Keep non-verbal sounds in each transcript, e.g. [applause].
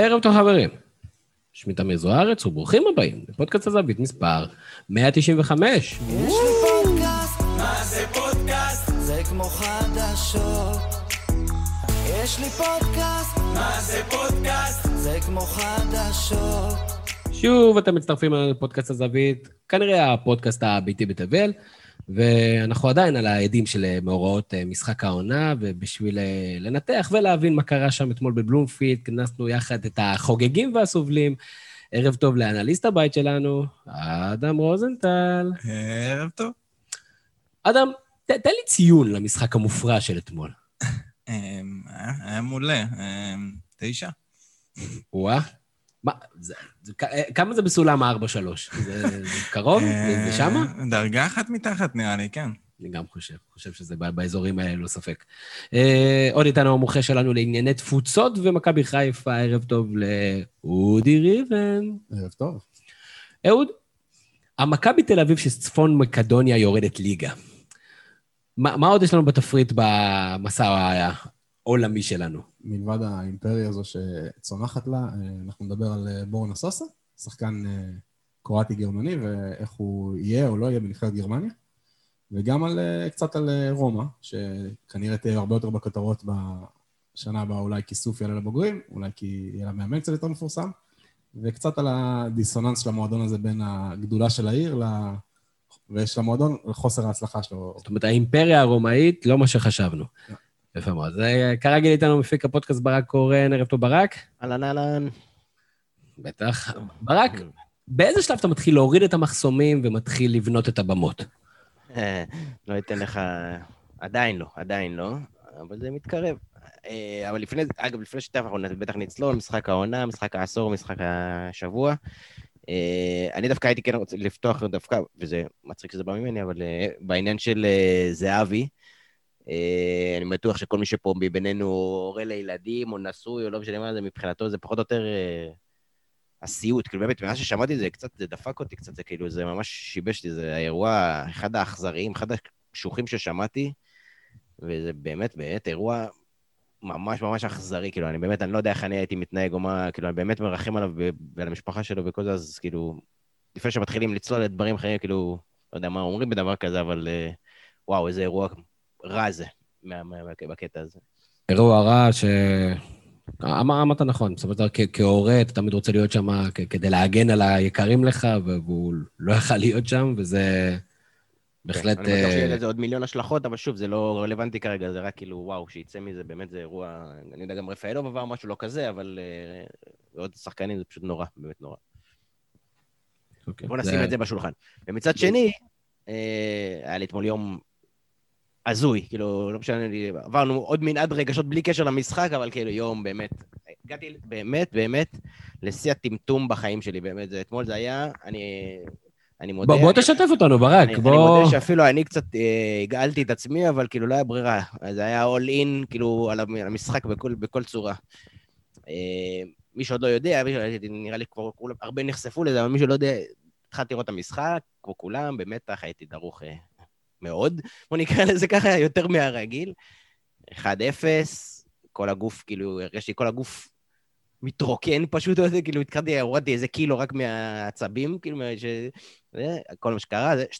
ערב טוב חברים. שמי תמיר זוארץ וברוכים הבאים לפודקאסט הזווית מספר 195. יש לי פודקאסט, מה זה פודקאסט? זה כמו חדשות. יש לי פודקאסט, מה זה פודקאסט? זה כמו חדשות. שוב אתם מצטרפים אלינו לפודקאסט הזווית, כנראה הפודקאסט הביתי בתבל, ואנחנו עדיין על העדים של אה, מאורעות אה, משחק העונה, ובשביל אה, לנתח ולהבין מה קרה שם אתמול בבלומפילד, כנסנו יחד את החוגגים והסובלים. ערב טוב לאנליסט הבית שלנו, אדם רוזנטל. ערב טוב. אדם, ת, תן לי ציון למשחק המופרע של אתמול. אמ, היה מעולה. אמ, תשע. וואה. מה, זה, כמה זה בסולם ה-4-3? זה, קרוב? זה, זה שמה? אה, דרגה אחת מתחת נראה לי, כן. אני גם חושב, חושב שזה באזורים האלה, לא ספק. אה, עוד איתנו המומחה שלנו לענייני תפוצות ומכבי חיפה, ערב טוב לאודי ריבן. ערב טוב. אהוד, המכבי תל אביב של צפון מקדוניה יורדת ליגה. מה, מה עוד יש לנו בתפריט במסע העולמי שלנו? מלבד האימפריה הזו שצומחת לה, אה, אנחנו נדבר על אה, בורנה סוסה, שחקן אה, קרואטי גרמני, ואיך הוא יהיה או לא יהיה בנבחרת גרמניה, וגם על, קצת על רומא, שכנראה תהיה הרבה יותר בכותרות בשנה הבאה, אולי כי סוף יעלה לבוגרים, אולי כי יהיה לה מאמן קצת יותר מפורסם, וקצת על הדיסוננס של המועדון הזה בין הגדולה של העיר ל... ויש למועדון לחוסר ההצלחה שלו. זאת אומרת, האימפריה הרומאית, לא מה שחשבנו. יפה מאוד. זה כרגיל איתנו מפיק הפודקאסט ברק קורן, ערב טוב ברק. אהלן אהלן. בטח. ברק, באיזה שלב אתה מתחיל להוריד את המחסומים ומתחיל לבנות את הבמות? אה, לא אתן לך... עדיין לא, עדיין לא, אבל זה מתקרב. אה, אבל לפני, אגב, לפני שתכף אנחנו בטח נצלול, משחק העונה, משחק העשור, משחק השבוע. אה, אני דווקא הייתי כן רוצה לפתוח דווקא, וזה מצחיק שזה בא ממני, אבל בעניין של זהבי, אני בטוח שכל מי שפה מבינינו הורה לילדים, או נשוי, או לא משנה מה זה, מבחינתו זה פחות או יותר אה, הסיוט. כאילו, באמת, מאז ששמעתי את זה, קצת, זה דפק אותי קצת, זה כאילו, זה ממש שיבש לי, זה האירוע, אחד האכזריים, אחד הקשוחים ששמעתי, וזה באמת, באמת אירוע ממש ממש אכזרי, כאילו, אני באמת, אני לא יודע איך אני הייתי מתנהג, או מה, כאילו, אני באמת מרחם עליו ועל המשפחה שלו וכל זה, אז כאילו, לפני שמתחילים לצלול לדברים אחרים, כאילו, לא יודע מה אומרים בדבר כזה, אבל אה, וואו, איזה אירוע רע זה, מה- מה- מה- בקטע הזה. אירוע רע ש... אמר- אמרת נכון, בסופו של דבר כהורה אתה תמיד רוצה להיות שם כדי להגן על היקרים לך, והוא לא יכל להיות שם, וזה בהחלט... אני בטוח שיהיה אה, לזה עוד מיליון השלכות, אבל שוב, זה לא רלוונטי כרגע, זה רק כאילו, וואו, שיצא מזה, באמת זה אירוע... אני יודע, גם רפאלוב עבר משהו לא כזה, אבל אה, עוד שחקנים זה פשוט נורא, באמת נורא. אוקיי. בוא זה- נשים את זה בשולחן. ומצד שני, אה, היה לי אתמול יום הזוי, כאילו, לא משנה לי, עברנו עוד מנעד רגשות בלי קשר למשחק, אבל כאילו יום באמת, הגעתי באמת, באמת, לשיא הטמטום בחיים שלי, באמת, זה, אתמול זה היה, אני, אני מודה... בוא בוא אני- תשתף אותנו, ברק, אני, אני בוא... מודה שאפילו אני קצת אה, הגעלתי את עצמי, אבל כאילו לא היה ברירה. זה היה all in, כאילו, על המ- על המשחק בכל, בכל צורה. אה, מי שעוד לא יודע, נראה לי כבר הרבה נחשפו לזה, אבל מי שלא יודע, התחלתי לראות את המשחק, כמו כולם, במתח, הייתי דרוך אה, מאוד, בוא נקרא לזה ככה, יותר מהרגיל. 1-0, כל הגוף, כאילו, הרגשתי כל הגוף מתרוקן פשוט, [laughs] כאילו, התחלתי, הורדתי איזה קילו רק מהעצבים, כאילו, ש... זה כל מה שקרה, זה 2-0,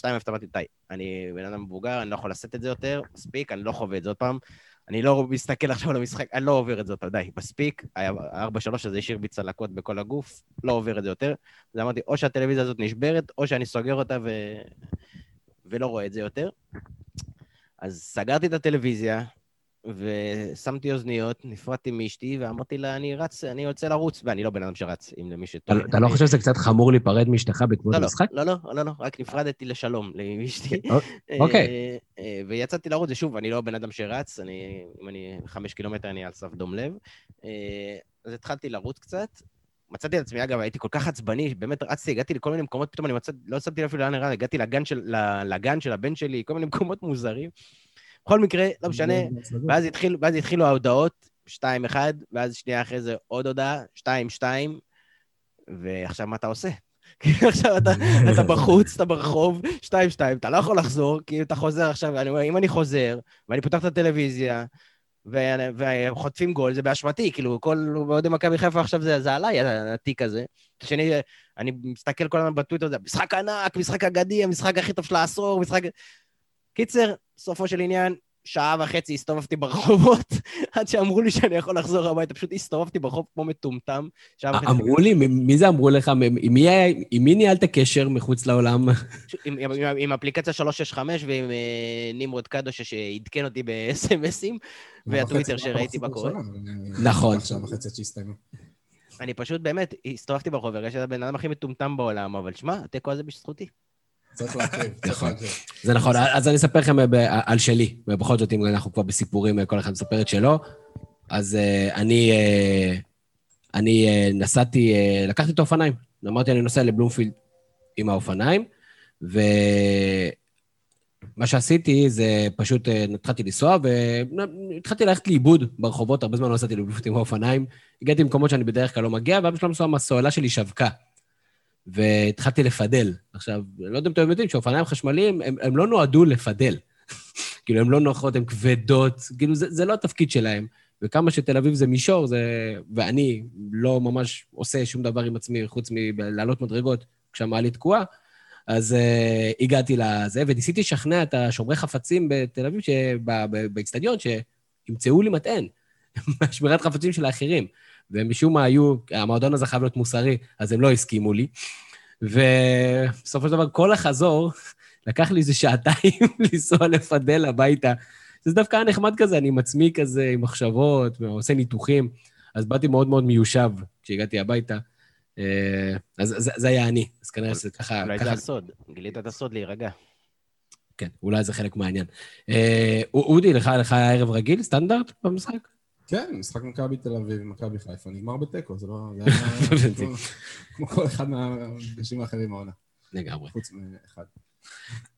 2-0, אמרתי, די, אני בן אדם מבוגר, אני לא יכול לשאת את זה יותר, מספיק, אני לא חווה את זה עוד פעם. אני לא מסתכל עכשיו על המשחק, אני לא עובר את זה פעם, די, מספיק. ה-4-3 הזה השאיר בי צלקות בכל הגוף, לא עובר את זה יותר. אז אמרתי, או שהטלוויזיה הזאת נשברת, או שאני סוגר אותה ו... ולא רואה את זה יותר. אז סגרתי את הטלוויזיה, ושמתי אוזניות, נפרדתי מאשתי, ואמרתי לה, אני רץ, אני יוצא לרוץ, ואני לא בן אדם שרץ, אם למי שטועה. אתה לא חושב שזה קצת חמור להיפרד מאשתך בעקבות לא, לא, המשחק? לא, לא, לא, לא, רק נפרדתי לשלום לאשתי. אוקיי. אה, אה, ויצאתי לרוץ, ושוב, אני לא בן אדם שרץ, אני, אם אני חמש קילומטר, אני על סף דום לב. אה, אז התחלתי לרוץ קצת. מצאתי את עצמי, אגב, הייתי כל כך עצבני, באמת רצתי, הגעתי לכל מיני מקומות, פתאום אני מצאתי, לא שמתי לב לאן נראה, הגעתי לגן של, לגן של הבן שלי, כל מיני [laughs] מקומות מוזרים. בכל מקרה, לא משנה, ואז התחיל, ואז התחילו ההודעות, 2-1, ואז שנייה אחרי זה עוד הודעה, 2-2, ועכשיו מה אתה עושה? [laughs] כאילו עכשיו אתה, אתה בחוץ, אתה ברחוב, 2-2, אתה לא יכול לחזור, כי אתה חוזר עכשיו, אני אומר, אם אני חוזר, ואני פותח את הטלוויזיה, וחוטפים גול, זה באשמתי, כאילו, כל אוהדי מכבי חיפה עכשיו זה, זה עליי, התיק הזה. השני, אני מסתכל כל הזמן בטוויטר, זה משחק ענק, משחק אגדי, המשחק הכי טוב של העשור, משחק... קיצר, סופו של עניין, שעה וחצי הסתובבתי ברחובות, [laughs] עד שאמרו לי שאני יכול לחזור הביתה, פשוט הסתובבתי ברחוב כמו מטומטם. אמרו לי? מי זה אמרו לך? עם מי ניהלת קשר מחוץ לעולם? עם אפליקציה 365 ועם אה, נמרוד קדוש שעדכן אותי ב-SMSים, והטוויטר שראיתי מה קורה. נכון. אני פשוט באמת הסתובבתי ברחוב, הרגשתי שזה הבן אדם הכי מטומטם בעולם, אבל שמע, התיקו הזה בזכותי. צריך להקריב, צריך להקריב. זה נכון, אז אני אספר לכם אה, על שלי, ובכל זאת, אם אנחנו כבר בסיפורים, אה, כל אחד מספר את שלו, אז uh, אני, uh, אני uh, נסעתי, לקחתי את האופניים. אמרתי, אני נוסע לבלומפילד עם האופניים, ומה שעשיתי זה פשוט התחלתי לנסוע, והתחלתי ללכת לאיבוד ברחובות, הרבה זמן לא נסעתי לבלומפילד עם האופניים. הגעתי למקומות שאני בדרך כלל לא מגיע, ובשלב מסוים הסוללה שלי שווקה. והתחלתי לפדל. עכשיו, לא יודע אם אתם יודעים שאופניים חשמליים, הם, הם לא נועדו לפדל. [laughs] כאילו, הן לא נוחות, הן כבדות, כאילו, זה, זה לא התפקיד שלהם. וכמה שתל אביב זה מישור, זה... ואני לא ממש עושה שום דבר עם עצמי חוץ מלעלות מדרגות כשהמעלית תקועה, אז uh, הגעתי לזה, וניסיתי לשכנע את השומרי חפצים בתל אביב, באיצטדיון, שימצאו לי מטען, [laughs] שמירת חפצים של האחרים. ומשום מה היו, המועדון הזה חייב להיות מוסרי, אז הם לא הסכימו לי. ובסופו של דבר, כל החזור, [laughs] לקח לי איזה שעתיים [laughs] לנסוע לפדל הביתה. זה דווקא היה נחמד כזה, אני עם עצמי כזה, עם מחשבות, ועושה ניתוחים. אז באתי מאוד מאוד מיושב כשהגעתי הביתה. אה, אז זה, זה היה אני, אז כנראה שזה ככה... אולי זה הסוד, גילית את הסוד להירגע. כן, אולי זה חלק מהעניין. אה, אודי, לך היה ערב רגיל, סטנדרט במשחק? כן, משחק מכבי תל אביב מכבי חיפה, נגמר בתיקו, זה לא... [laughs] זה היה כמו כל אחד מהמפגשים האחרים העונה. לגמרי. חוץ מאחד.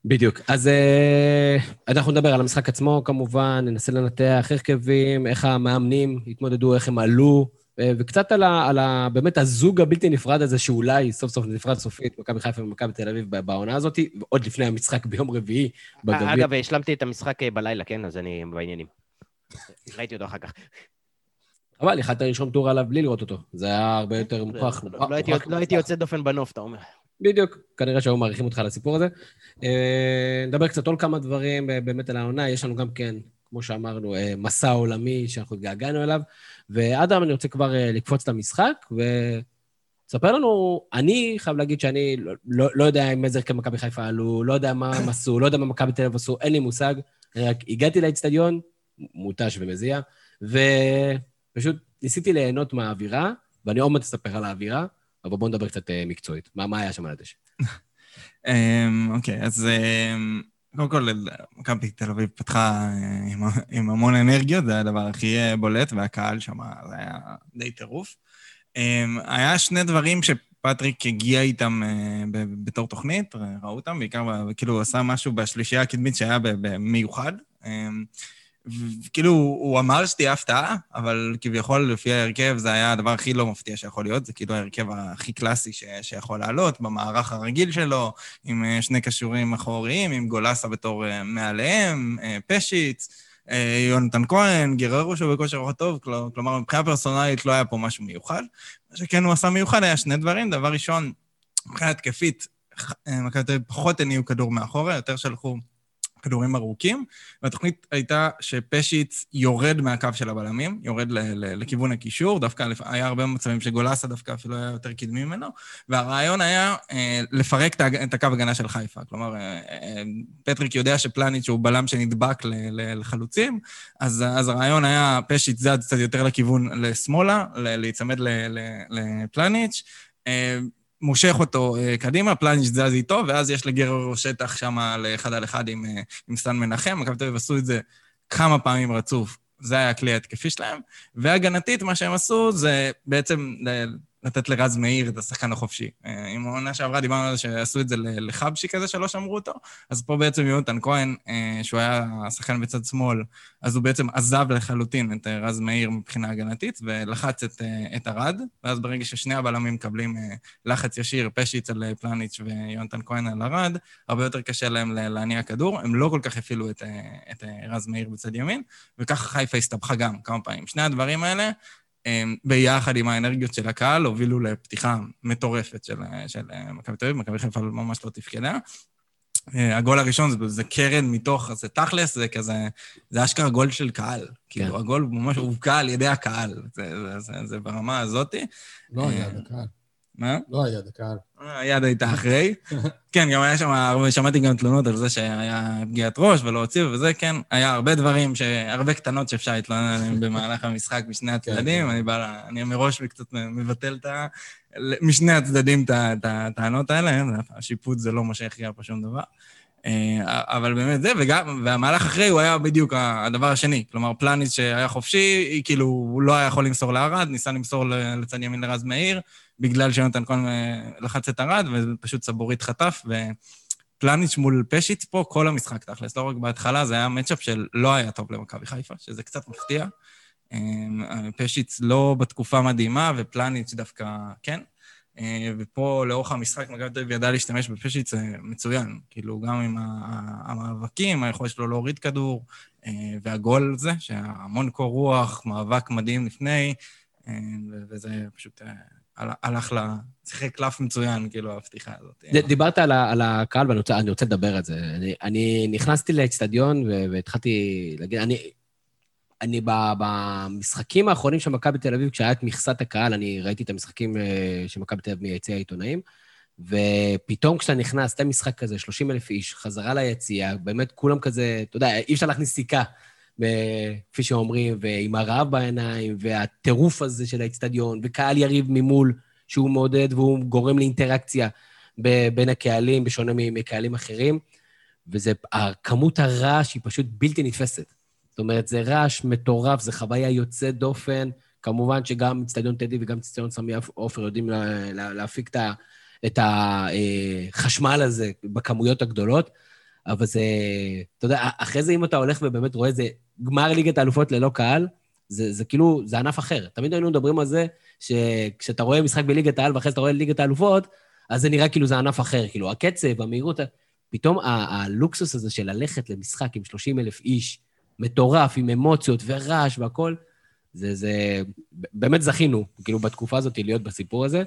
בדיוק. אז uh, אנחנו נדבר על המשחק עצמו, כמובן, ננסה לנתח הרכבים, איך המאמנים התמודדו, איך הם עלו, uh, וקצת על, ה, על ה, באמת הזוג הבלתי נפרד הזה, שאולי סוף סוף נפרד סופית, מכבי חיפה ומכבי תל אביב בעונה הזאת, עוד לפני המשחק ביום רביעי בגביע. אגב, השלמתי את המשחק בלילה, כן? אז אני בעניינים. ראיתי אותו אחר כך. אבל יכלת לרשום טור עליו בלי לראות אותו. זה היה הרבה יותר מוכח. לא, לא הייתי יוצא דופן בנוף, אתה אומר. בדיוק, כנראה שהיו מעריכים אותך לסיפור הזה. אה, נדבר קצת עוד כמה דברים באמת על העונה. יש לנו גם כן, כמו שאמרנו, אה, מסע עולמי שאנחנו התגעגענו אליו. ועד אני רוצה כבר אה, לקפוץ למשחק, וספר לנו, אני חייב להגיד שאני לא, לא, לא יודע עם איזה הרכב מכבי חיפה עלו, לא יודע מה הם עשו, לא יודע מה מכבי תל אביב עשו, אין לי מושג. רק הגעתי לאצטדיון, מותש ומזיע, ופשוט ניסיתי ליהנות מהאווירה, ואני עוד מעט אספר על האווירה, אבל בואו נדבר קצת אה, מקצועית. מה, מה היה שם על הדשא? [laughs] אמ, אוקיי, אז אמ, קודם כל, מכבי תל אביב פתחה אה, עם, עם המון אנרגיות, זה הדבר הכי אה, בולט, והקהל שם, זה היה די טירוף. אמ, היה שני דברים שפטריק הגיע איתם בתור תוכנית, ראו אותם, בעיקר, כאילו, הוא עשה משהו בשלישייה הקדמית שהיה במיוחד. כאילו, הוא אמר שתהיה הפתעה, אבל כביכול, לפי ההרכב, זה היה הדבר הכי לא מפתיע שיכול להיות. זה כאילו ההרכב הכי קלאסי ש... שיכול לעלות, במערך הרגיל שלו, עם אה, שני קשורים אחוריים, עם גולסה בתור אה, מעליהם, אה, פשיץ, יונתן כהן, גררו שהוא בכושר רוח טוב, כלומר, מבחינה פרסונלית לא היה פה משהו מיוחד. מה שכן הוא עשה מיוחד היה שני דברים. דבר ראשון, מבחינה התקפית, מכבי תל אביב פחות הניעו כדור מאחורה, יותר שלחו כדורים ארוכים, והתוכנית הייתה שפשיץ יורד מהקו של הבלמים, יורד ל- ל- לכיוון הקישור, דווקא היה הרבה מצבים שגולסה דווקא אפילו היה יותר קדמי ממנו, והרעיון היה אה, לפרק את הקו הגנה של חיפה. כלומר, אה, אה, פטריק יודע שפלניץ' הוא בלם שנדבק ל- ל- לחלוצים, אז, אז הרעיון היה פשיץ זז קצת יותר לכיוון לשמאלה, להיצמד לפלניץ'. אה, מושך אותו uh, קדימה, פלניש זז איתו, ואז יש לגררו שטח שם לאחד על אחד עם, uh, עם סטן מנחם. מכבי תל אביב עשו את זה כמה פעמים רצוף, זה היה הכלי ההתקפי שלהם. והגנתית, מה שהם עשו זה בעצם לתת לרז מאיר את השחקן החופשי. עם העונה שעברה דיברנו על זה שעשו את זה לחבשי כזה, שלא שמרו אותו, אז פה בעצם יונתן כהן, שהוא היה שחקן בצד שמאל, אז הוא בעצם עזב לחלוטין את רז מאיר מבחינה הגנתית, ולחץ את, את ארד, ואז ברגע ששני הבלמים מקבלים לחץ ישיר, פשיץ על פלניץ' ויונתן כהן על ארד, הרבה יותר קשה להם להניע כדור. הם לא כל כך הפעילו את, את רז מאיר בצד ימין, וככה חיפה הסתבכה גם כמה פעמים. שני הדברים האלה, ביחד עם האנרגיות של הקהל, הובילו לפתיחה מטורפת של, של מכבי תל אביב, מכבי חיפה ממש לא תפקדה. הגול הראשון זה, זה קרן מתוך, זה תכלס, זה כזה, זה אשכרה גול של קהל. כן. כאילו, הגול ממש הובקע על ידי הקהל. זה, זה, זה, זה ברמה הזאתי. לא היה הקהל. מה? לא היד הקהל. היד הייתה אחרי. כן, גם היה שם, שמעתי גם תלונות על זה שהיה פגיעת ראש ולא הוציאו וזה, כן. היה הרבה דברים, הרבה קטנות שאפשר להתלונן עליהן במהלך המשחק משני הצדדים. אני בא, אני מראש קצת מבטל את ה... משני הצדדים את הטענות האלה, השיפוט זה לא מה שהכריע פה שום דבר. אבל באמת זה, וגם, והמהלך אחרי הוא היה בדיוק הדבר השני. כלומר, פלניס שהיה חופשי, כאילו, הוא לא היה יכול למסור לערד, ניסה למסור לצד ימין לרז מאיר, בגלל שיונתן כהן לחץ את ארד, ופשוט סבורית חטף, ופלניץ' מול פשיץ פה, כל המשחק תכלס, לא רק בהתחלה, זה היה מצ'אפ של לא היה טוב למכבי חיפה, שזה קצת מפתיע. פשיץ לא בתקופה מדהימה, ופלניץ' דווקא כן. ופה לאורך המשחק מכבי אביב ידע להשתמש בפשיץ מצוין. כאילו, גם עם המאבקים, היכולת שלו להוריד כדור, והגול הזה, המון קור רוח, מאבק מדהים לפני, וזה פשוט הלך ל... שיחק קלף מצוין, כאילו, הפתיחה הזאת. דיברת על הקהל, ואני רוצה לדבר על זה. אני נכנסתי לאצטדיון והתחלתי להגיד, אני... אני במשחקים האחרונים של מכבי תל אביב, כשהיה את מכסת הקהל, אני ראיתי את המשחקים של מכבי תל אביב מיציע העיתונאים, ופתאום כשאתה נכנס למשחק כזה, 30 אלף איש, חזרה ליציע, באמת כולם כזה, אתה יודע, אי אפשר להכניס סיכה, כפי שאומרים, ועם הרעב בעיניים, והטירוף הזה של האצטדיון, וקהל יריב ממול, שהוא מעודד והוא גורם לאינטראקציה בין הקהלים, בשונה מקהלים אחרים, וזה, כמות הרעש היא פשוט בלתי נתפסת. זאת אומרת, זה רעש מטורף, זו חוויה יוצאת דופן. כמובן שגם אצטדיון טדי וגם אצטדיון סמי עופר יודעים לה, לה, להפיק את החשמל הזה בכמויות הגדולות, אבל זה, אתה יודע, אחרי זה אם אתה הולך ובאמת רואה איזה גמר ליגת האלופות ללא קהל, זה, זה כאילו, זה ענף אחר. תמיד היינו מדברים על זה, שכשאתה רואה משחק בליגת העל ואחרי זה אתה רואה ליגת האלופות, אז זה נראה כאילו זה ענף אחר, כאילו, הקצב, המהירות, פתאום הלוקסוס הזה של ללכת למשחק עם 30 אלף איש, מטורף, עם אמוציות ורעש והכול. זה, זה... באמת זכינו, כאילו, בתקופה הזאת להיות בסיפור הזה.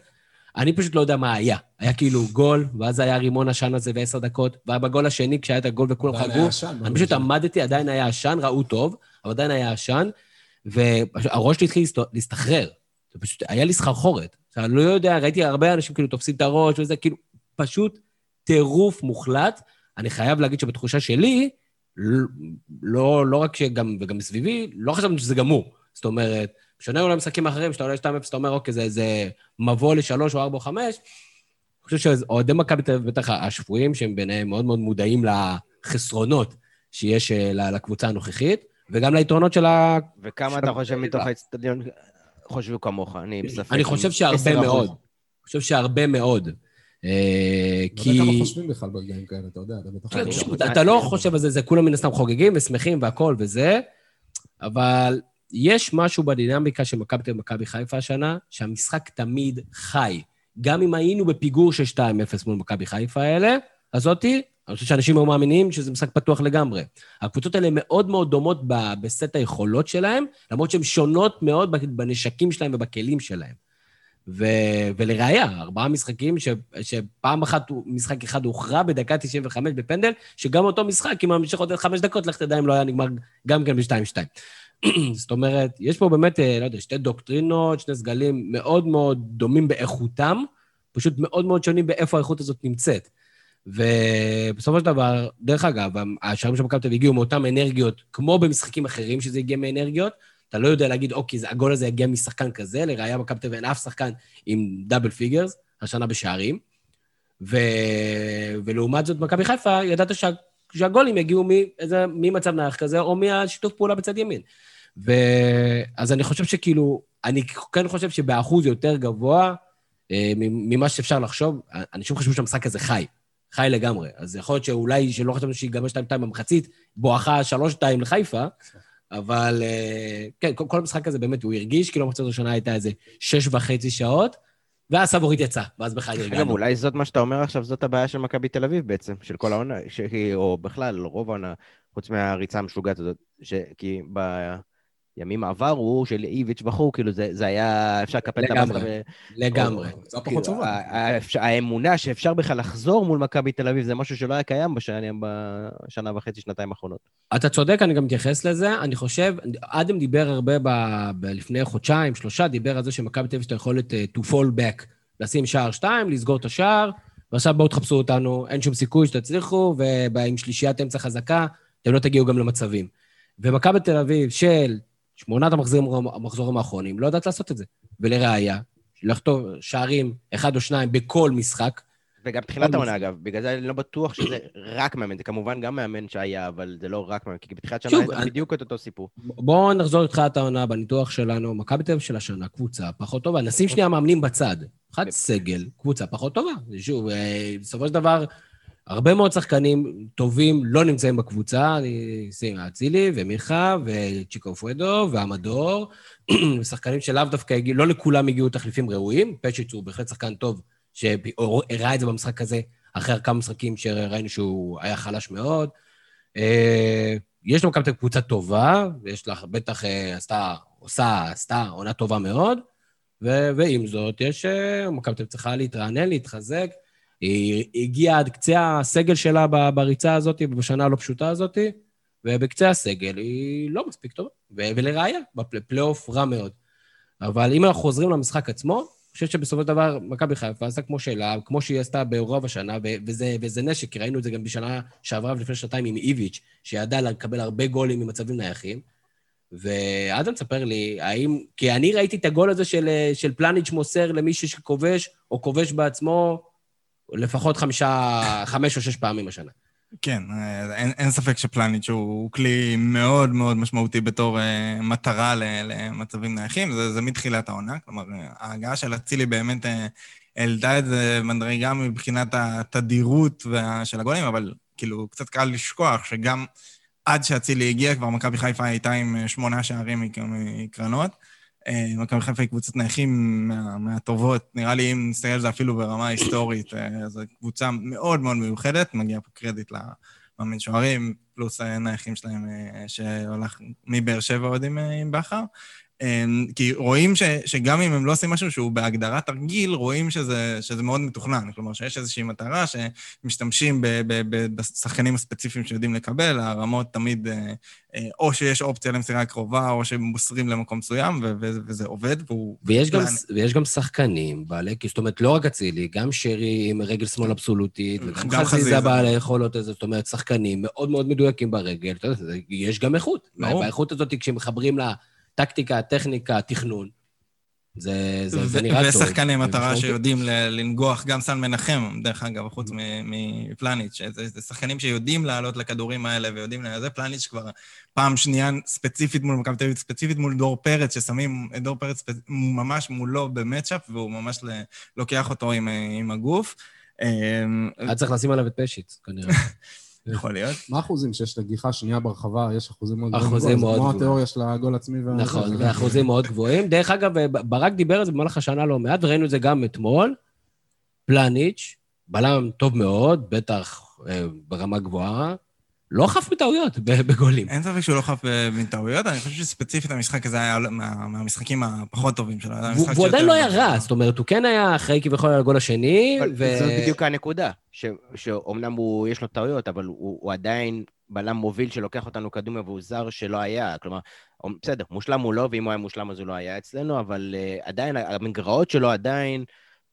אני פשוט לא יודע מה היה. היה כאילו גול, ואז היה רימון עשן הזה ועשר דקות, ובגול השני, כשהיה את הגול וכולם חגגו, אני פשוט עמדתי, עדיין היה עשן, ראו טוב, אבל עדיין היה עשן, והראש שלי התחיל להסתחרר. זה פשוט, היה לי סחרחורת. אני לא יודע, ראיתי הרבה אנשים כאילו תופסים את הראש וזה, כאילו, פשוט טירוף מוחלט. אני חייב להגיד שבתחושה שלי, לא, לא רק שגם, וגם מסביבי, לא חשבנו שזה גמור. זאת אומרת, בשונה אולי משחקים אחרים, שאתה עולה 2-0, אתה אומר, אוקיי, זה, זה מבוא לשלוש או ארבע או חמש, אני חושב שאוהדי מכבי תל אביב, בטח השפויים, שהם ביניהם מאוד מאוד מודעים לחסרונות שיש לקבוצה הנוכחית, וגם ליתרונות של ה... וכמה אתה חושב מתוך האצטדיון חושבו כמוך? אני בספק. אני חושב שהרבה מאוד. אני חושב שהרבה מאוד. כי... לא יודע כמה חושבים בכלל ברגעים כאלה, אתה יודע, אתה בטח... אתה לא חושב על זה, זה כולם מן הסתם חוגגים ושמחים והכול וזה, אבל יש משהו בדינמיקה של מכבי תל אביב ומכבי חיפה השנה, שהמשחק תמיד חי. גם אם היינו בפיגור של 2-0 מול מכבי חיפה האלה, הזאתי, אני חושב שאנשים היו מאמינים שזה משחק פתוח לגמרי. הקבוצות האלה מאוד מאוד דומות בסט היכולות שלהם, למרות שהן שונות מאוד בנשקים שלהם ובכלים שלהם. ו... ולראיה, ארבעה משחקים ש... שפעם אחת, משחק אחד הוכרע בדקה 95 בפנדל, שגם אותו משחק, אם ממשיך עוד חמש דקות, לך תדע אם לא היה נגמר גם כן ב-2-2. [clears throat] זאת אומרת, יש פה באמת, אה, לא יודע, שתי דוקטרינות, שני סגלים מאוד מאוד דומים באיכותם, פשוט מאוד מאוד שונים באיפה האיכות הזאת נמצאת. ובסופו של דבר, דרך אגב, השערים של מכבי תל אביב הגיעו מאותן אנרגיות, כמו במשחקים אחרים שזה הגיע מאנרגיות, אתה לא יודע להגיד, אוקיי, הגול הזה יגיע משחקן כזה, לראייה מכבי תל אביב אין אף שחקן עם double figures, השנה בשערים. ו... ולעומת זאת, מכבי חיפה, ידעת שה... שהגולים יגיעו מאיזה, ממצב נייח כזה, או מהשיתוף פעולה בצד ימין. ואז אני חושב שכאילו, אני כן חושב שבאחוז יותר גבוה, אה, ממה שאפשר לחשוב. אנשים חשבו שהמשחק הזה חי, חי לגמרי. אז יכול להיות שאולי, שלא חשבנו שיגמר 2-2 במחצית, בואכה 3-2 לחיפה, אבל אה, כן, כל המשחק הזה באמת, הוא הרגיש כאילו המחצית הראשונה הייתה איזה שש וחצי שעות, ואז סבורית יצא, ואז בכלל נרגענו. אגב, אולי זאת מה שאתה אומר עכשיו, זאת הבעיה של מכבי תל אביב בעצם, של כל העונה, או בכלל, רוב העונה, חוץ מהריצה המשוגעת הזאת, כי בימים עברו של איביץ' בחור, כאילו זה, זה היה, אפשר לקפל את המסה. לגמרי, לגמרי. זה פחות טובה. האמונה שאפשר בכלל לחזור מול מכבי תל אביב זה משהו שלא היה קיים בשנה, בשנה וחצי, שנתיים האחרונות. אתה צודק, אני גם מתייחס לזה. אני חושב, אדם דיבר הרבה ב, ב, לפני חודשיים, שלושה, דיבר על זה שמכבי תל אביב יש את היכולת uh, to fall back, לשים שער שתיים, לסגור את השער, ועכשיו בואו תחפשו אותנו, אין שום סיכוי שתצליחו, ועם שלישיית אמצע חזקה, אתם לא תגיעו גם למצבים. ומכבי תל אביב של שמונת המחזורים, המחזורים האחרונים, לא יודעת לעשות את זה. ולראיה, לכתוב שערים אחד או שניים בכל משחק. וגם תחילת העונה, אגב, בגלל זה אני לא בטוח שזה רק מאמן, זה כמובן גם מאמן שהיה, אבל זה לא רק מאמן, כי בתחילת שנה זה אני... בדיוק את אותו סיפור. בואו נחזור לתחילת העונה בניתוח שלנו, מכבי תל אביב של השנה, קבוצה פחות טובה. נשים שנייה מאמנים בצד. אחד סגל, קבוצה פחות טובה. שוב, אה, בסופו של דבר, הרבה מאוד שחקנים טובים לא נמצאים בקבוצה, אני שים אצילי ומיכה וצ'יקו פואדו ועמדור, [clears throat] שחקנים שלאו דווקא הגיעו, לא לכולם הגיעו תחליפים ראויים, פצ'יץ הוא בהחלט שחקן טוב, שהראה את זה במשחק הזה, אחרי כמה משחקים שראינו שהוא היה חלש מאוד. אה, יש לו מכבי קבוצה טובה, ויש לך בטח אה, עשתה, עושה, עשתה עונה טובה מאוד, ועם זאת, יש, אה, מכבי צריכה להתרענן, להתחזק. היא הגיעה עד קצה הסגל שלה בריצה הזאת, בשנה הלא פשוטה הזאת, ובקצה הסגל היא לא מספיק טובה. ולראיה, בפלייאוף רע מאוד. אבל אם אנחנו חוזרים למשחק עצמו, אני חושב שבסופו של דבר מכבי חיפה עשתה כמו שאלה, כמו שהיא עשתה ברוב השנה, וזה, וזה נשק, כי ראינו את זה גם בשנה שעברה ולפני שנתיים עם איביץ', שידע לקבל הרבה גולים ממצבים נייחים. ואדם, תספר לי, האם... כי אני ראיתי את הגול הזה של, של פלניץ' מוסר למישהו שכובש, או כובש בעצמו, לפחות חמישה, חמש או שש פעמים השנה. כן, אין, אין ספק שפלניץ' הוא כלי מאוד מאוד משמעותי בתור uh, מטרה למצבים נייחים, זה, זה מתחילת העונה. כלומר, ההגעה של אצילי באמת uh, העלתה את זה מדרגה מבחינת התדירות וה, של הגולים, אבל כאילו, קצת קל לשכוח שגם עד שאצילי הגיע, כבר מכבי חיפה הייתה עם שמונה שערים מקרנות. אה, מכבי חיפה היא קבוצת נייחים מה, מהטובות, נראה לי אם נסתכל על זה אפילו ברמה היסטורית, אה, זו קבוצה מאוד מאוד מיוחדת, מגיע פה קרדיט למאמן שוערים, פלוס הנייחים שלהם שהולך מבאר שבע עוד עם בכר. אמ, כי רואים ש, שגם אם הם לא עושים משהו שהוא בהגדרת תרגיל, רואים שזה, שזה מאוד מתוכנן. כלומר, שיש איזושהי מטרה שמשתמשים בשחקנים הספציפיים שיודעים לקבל, הרמות תמיד, אה, אה, או שיש אופציה למסירה קרובה, או שהם מוסרים למקום מסוים, ו, ו, וזה עובד, והוא... ויש גם, ויש גם שחקנים בעלי, זאת אומרת, לא רק אצילי, גם שרי עם רגל שמאל אבסולוטית, וגם חזיזה בעלי יכולות, זאת אומרת, שחקנים מאוד מאוד מדויקים ברגל, יש גם איכות. והאיכות הזאת, כשמחברים לה... טקטיקה, טכניקה, תכנון. זה, זה, זה נראה טוב. ושחקני מטרה שיודעים לנגוח, גם סן מנחם, דרך אגב, חוץ מפלניץ', זה, זה שחקנים שיודעים לעלות לכדורים האלה ויודעים, זה פלניץ' כבר פעם שנייה ספציפית מול מכבי תל אביב, ספציפית מול דור פרץ, ששמים את דור פרץ ממש מולו במצ'אפ, והוא ממש לוקח אותו עם, עם הגוף. אמ, היה צריך לשים עליו את פשיץ, כנראה. [laughs] יכול להיות. מה האחוזים שיש לגיחה שנייה ברחבה? יש אחוזים מאוד גבוהים. אחוזים מאוד גבוהים. כמו התיאוריה של הגול עצמי. נכון, ואחוזים מאוד גבוהים. דרך אגב, ברק דיבר על זה במהלך השנה לא מעט, וראינו את זה גם אתמול. פלניץ', בלם טוב מאוד, בטח אה, ברמה גבוהה. לא חף מטעויות בגולים. אין ספק שהוא לא חף אה, מטעויות, אני חושב שספציפית המשחק הזה היה מהמשחקים הפחות טובים שלו. והוא עדיין לא היה רע, זאת אומרת, הוא כן היה אחראי כביכול על הגול השני, ו... זו בדיוק הנקודה, שאומנם יש לו טעויות, אבל הוא עדיין בלם מוביל שלוקח אותנו קדומה והוא זר שלא היה. כלומר, בסדר, מושלם הוא לא, ואם הוא היה מושלם אז הוא לא היה אצלנו, אבל אה, עדיין, המגרעות שלו עדיין...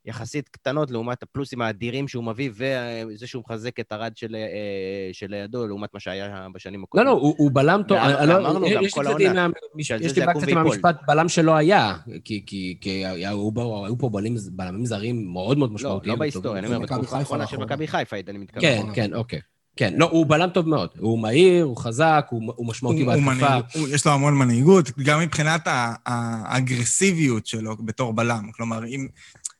יחסית קטנות לעומת הפלוסים האדירים שהוא מביא, וזה שהוא מחזק את ארד של, אה, שלידו, לעומת מה שהיה בשנים הקודמות. לא, לא, הוא, הוא בלם טוב. לא, אמרנו גם כל העונה. יש לי קצת עם המשפט בלם שלא היה, כי, כי, כי היו, היו פה בלמים, בלמים זרים מאוד מאוד משמעותיים. לא, לא בהיסטוריה, אני אומר, בתקופה האחרונה של מכבי חיפה, אני מתכוון. כן, כן, אוקיי. כן, לא, הוא בלם טוב מאוד. הוא מהיר, הוא חזק, הוא, הוא משמעותי בהתקפה. יש לו המון מנהיגות, גם מבחינת האגרסיביות שלו בתור בלם. כלומר, אם...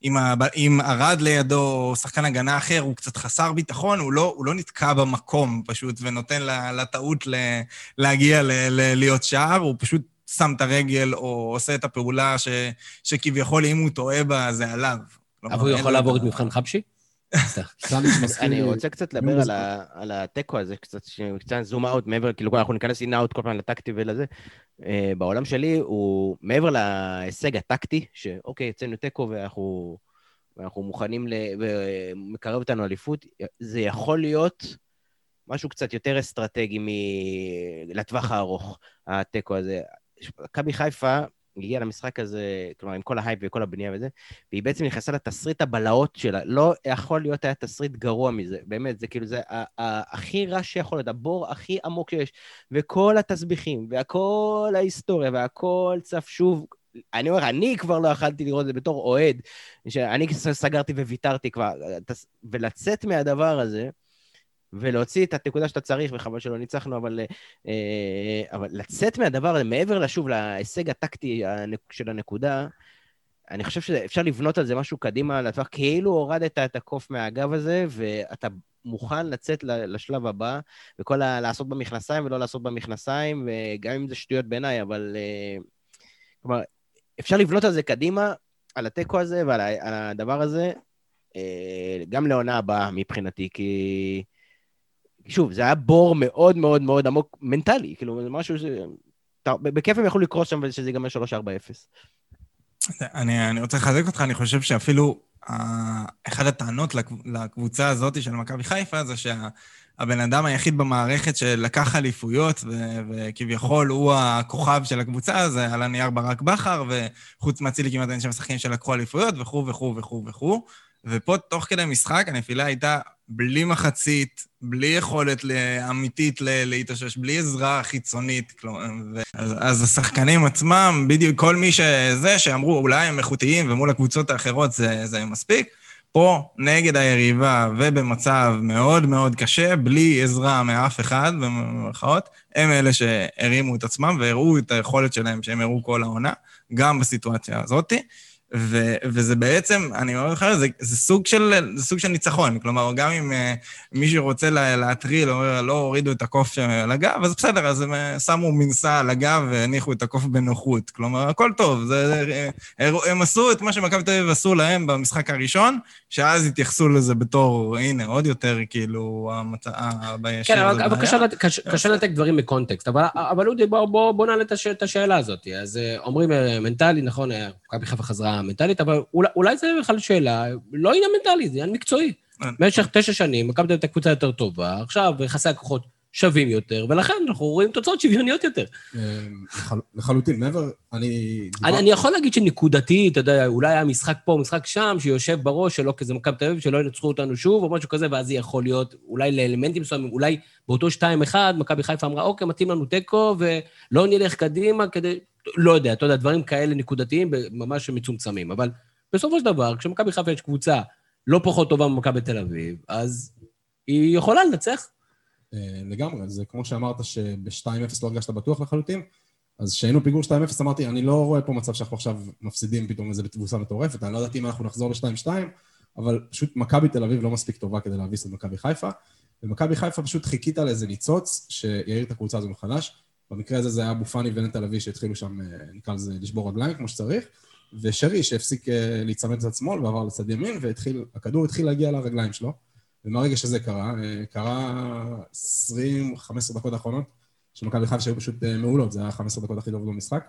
אם, ה, אם ארד לידו או שחקן הגנה אחר, הוא קצת חסר ביטחון, הוא לא, הוא לא נתקע במקום פשוט ונותן לטעות ל, להגיע ל, ל, להיות שער, הוא פשוט שם את הרגל או עושה את הפעולה ש, שכביכול אם הוא טועה בה, זה עליו. אבל הוא יכול לעבור את מבחן חבשי? אני רוצה קצת לדבר על התיקו הזה, קצת זום אאוט, מעבר, כאילו אנחנו ניכנס אין אאוט כל פעם לטקטי ולזה. אה, בעולם שלי הוא מעבר להישג הטקטי, שאוקיי, יצאנו תיקו ואנחנו, מוכנים, ומקרב אותנו אליפות, זה יכול להיות משהו קצת יותר אסטרטגי. לטווח הארוך, התיקו הזה. מכבי חיפה הגיעה למשחק הזה, כלומר, עם כל ההייפ וכל הבנייה וזה, והיא בעצם נכנסה לתסריט הבלהות שלה. לא יכול להיות היה תסריט גרוע מזה, באמת, זה כאילו, זה הכי רע שיכול להיות, הבור הכי עמוק שיש, וכל התסביכים, והכל ההיסטוריה, והכל צף שוב. אני אומר, אני כבר לא יכלתי לראות את זה בתור אוהד, שאני סגרתי וויתרתי כבר, ולצאת מהדבר הזה, ולהוציא את הנקודה שאתה צריך, וחבל שלא ניצחנו, אבל, אה, אבל לצאת מהדבר הזה, מעבר לשוב, להישג הטקטי של הנקודה, אני חושב שאפשר לבנות על זה משהו קדימה לטווח, כאילו הורדת את הקוף מהגב הזה, ואתה מוכן לצאת לשלב הבא, וכל ה... לעשות במכנסיים ולא לעשות במכנסיים, וגם אם זה שטויות בעיניי, אבל... אה, כלומר, אפשר לבנות על זה קדימה, על התיקו הזה ועל הדבר הזה, אה, גם לעונה הבאה מבחינתי, כי... שוב, זה היה בור מאוד מאוד מאוד עמוק מנטלי, כאילו, זה משהו ש... בכיף הם יכלו לקרוס שם ושזה ייגמר 3-4-0. אני, אני רוצה לחזק אותך, אני חושב שאפילו uh, אחת הטענות לקבוצה הזאת של מכבי חיפה זה שהבן שה, אדם היחיד במערכת שלקח אליפויות, וכביכול הוא הכוכב של הקבוצה, זה על הנייר ברק בכר, וחוץ מאצילי כמעט אין שם שחקנים שלקחו אליפויות, וכו' וכו' וכו' וכו'. ופה, תוך כדי משחק, הנפילה הייתה בלי מחצית, בלי יכולת אמיתית להתאושש, בלי עזרה חיצונית. אז השחקנים עצמם, בדיוק כל מי שזה, שאמרו, אולי הם איכותיים ומול הקבוצות האחרות זה, זה מספיק, פה, נגד היריבה ובמצב מאוד מאוד קשה, בלי עזרה מאף אחד, במירכאות, הם אלה שהרימו את עצמם והראו את היכולת שלהם שהם הראו כל העונה, גם בסיטואציה הזאתי. ו, וזה בעצם, אני אומר לך, זה, זה, סוג של, זה סוג של ניצחון. כלומר, גם אם uh, מישהו רוצה לה, להטריל, אומר, לא הורידו את הקוף על הגב, אז בסדר, אז הם uh, שמו מנסה על הגב והניחו את הקוף בנוחות. כלומר, הכל טוב. זה, זה, הם, עשו את מה שמכבי תל אביב עשו להם במשחק הראשון, שאז התייחסו לזה בתור, הנה, עוד יותר, כאילו, המצע... כן, אבל, אבל קשה, קשה, קשה לנתק דברים מקונטקסט. אבל, אבל אודי, בוא, בוא, בוא נעלה את השאלה הזאת. אז אה, אומרים, מנטלי, נכון, מכבי חיפה חזרה מנטלית, אבל אולי, אולי זה בכלל שאלה, לא עניין מנטלי, זה עניין מקצועי. אה. במשך תשע שנים, מכבי תל אביב הייתה קבוצה יותר טובה, עכשיו יחסי הכוחות שווים יותר, ולכן אנחנו רואים תוצאות שוויוניות יותר. אה, לחלוטין, מעבר, אני... אני, אני יכול להגיד שנקודתי, אתה יודע, אולי היה משחק פה, משחק שם, שיושב בראש שלא כזה מכבי תל אביב, שלא ינצחו אותנו שוב, או משהו כזה, ואז זה יכול להיות, אולי לאלמנטים מסוימים, אולי באותו 2-1, מכבי חיפה אמרה, אוקיי, מתאים לנו תיקו, ולא נלך קדימה כדי... לא יודע, אתה יודע, דברים כאלה נקודתיים, ממש מצומצמים. אבל בסופו של דבר, כשמכבי חיפה יש קבוצה לא פחות טובה ממכבי תל אביב, אז היא יכולה לנצח. אה, לגמרי, זה כמו שאמרת שב-2-0 לא הרגשת בטוח לחלוטין, אז כשהיינו פיגור 2-0 אמרתי, אני לא רואה פה מצב שאנחנו עכשיו מפסידים פתאום איזה תבוסה מטורפת, אני לא יודעת אם אנחנו נחזור ל-2-2, אבל פשוט מכבי תל אביב לא מספיק טובה כדי להביס את מכבי חיפה, ומכבי חיפה פשוט חיכית על איזה ניצוץ שיעיר את הקבוצה הזו מחדש. במקרה הזה זה היה אבו פאני ונטע לביא שהתחילו שם, אה, נקרא לזה, לשבור רגליים כמו שצריך, ושרי שהפסיק אה, להיצמד לצד שמאל ועבר לצד ימין, והכדור התחיל להגיע לרגליים שלו. ומהרגע שזה קרה, אה, קרה 20-15 דקות האחרונות שמכבי חיפה שהיו פשוט מעולות, זה היה 15 דקות הכי טובות במשחק.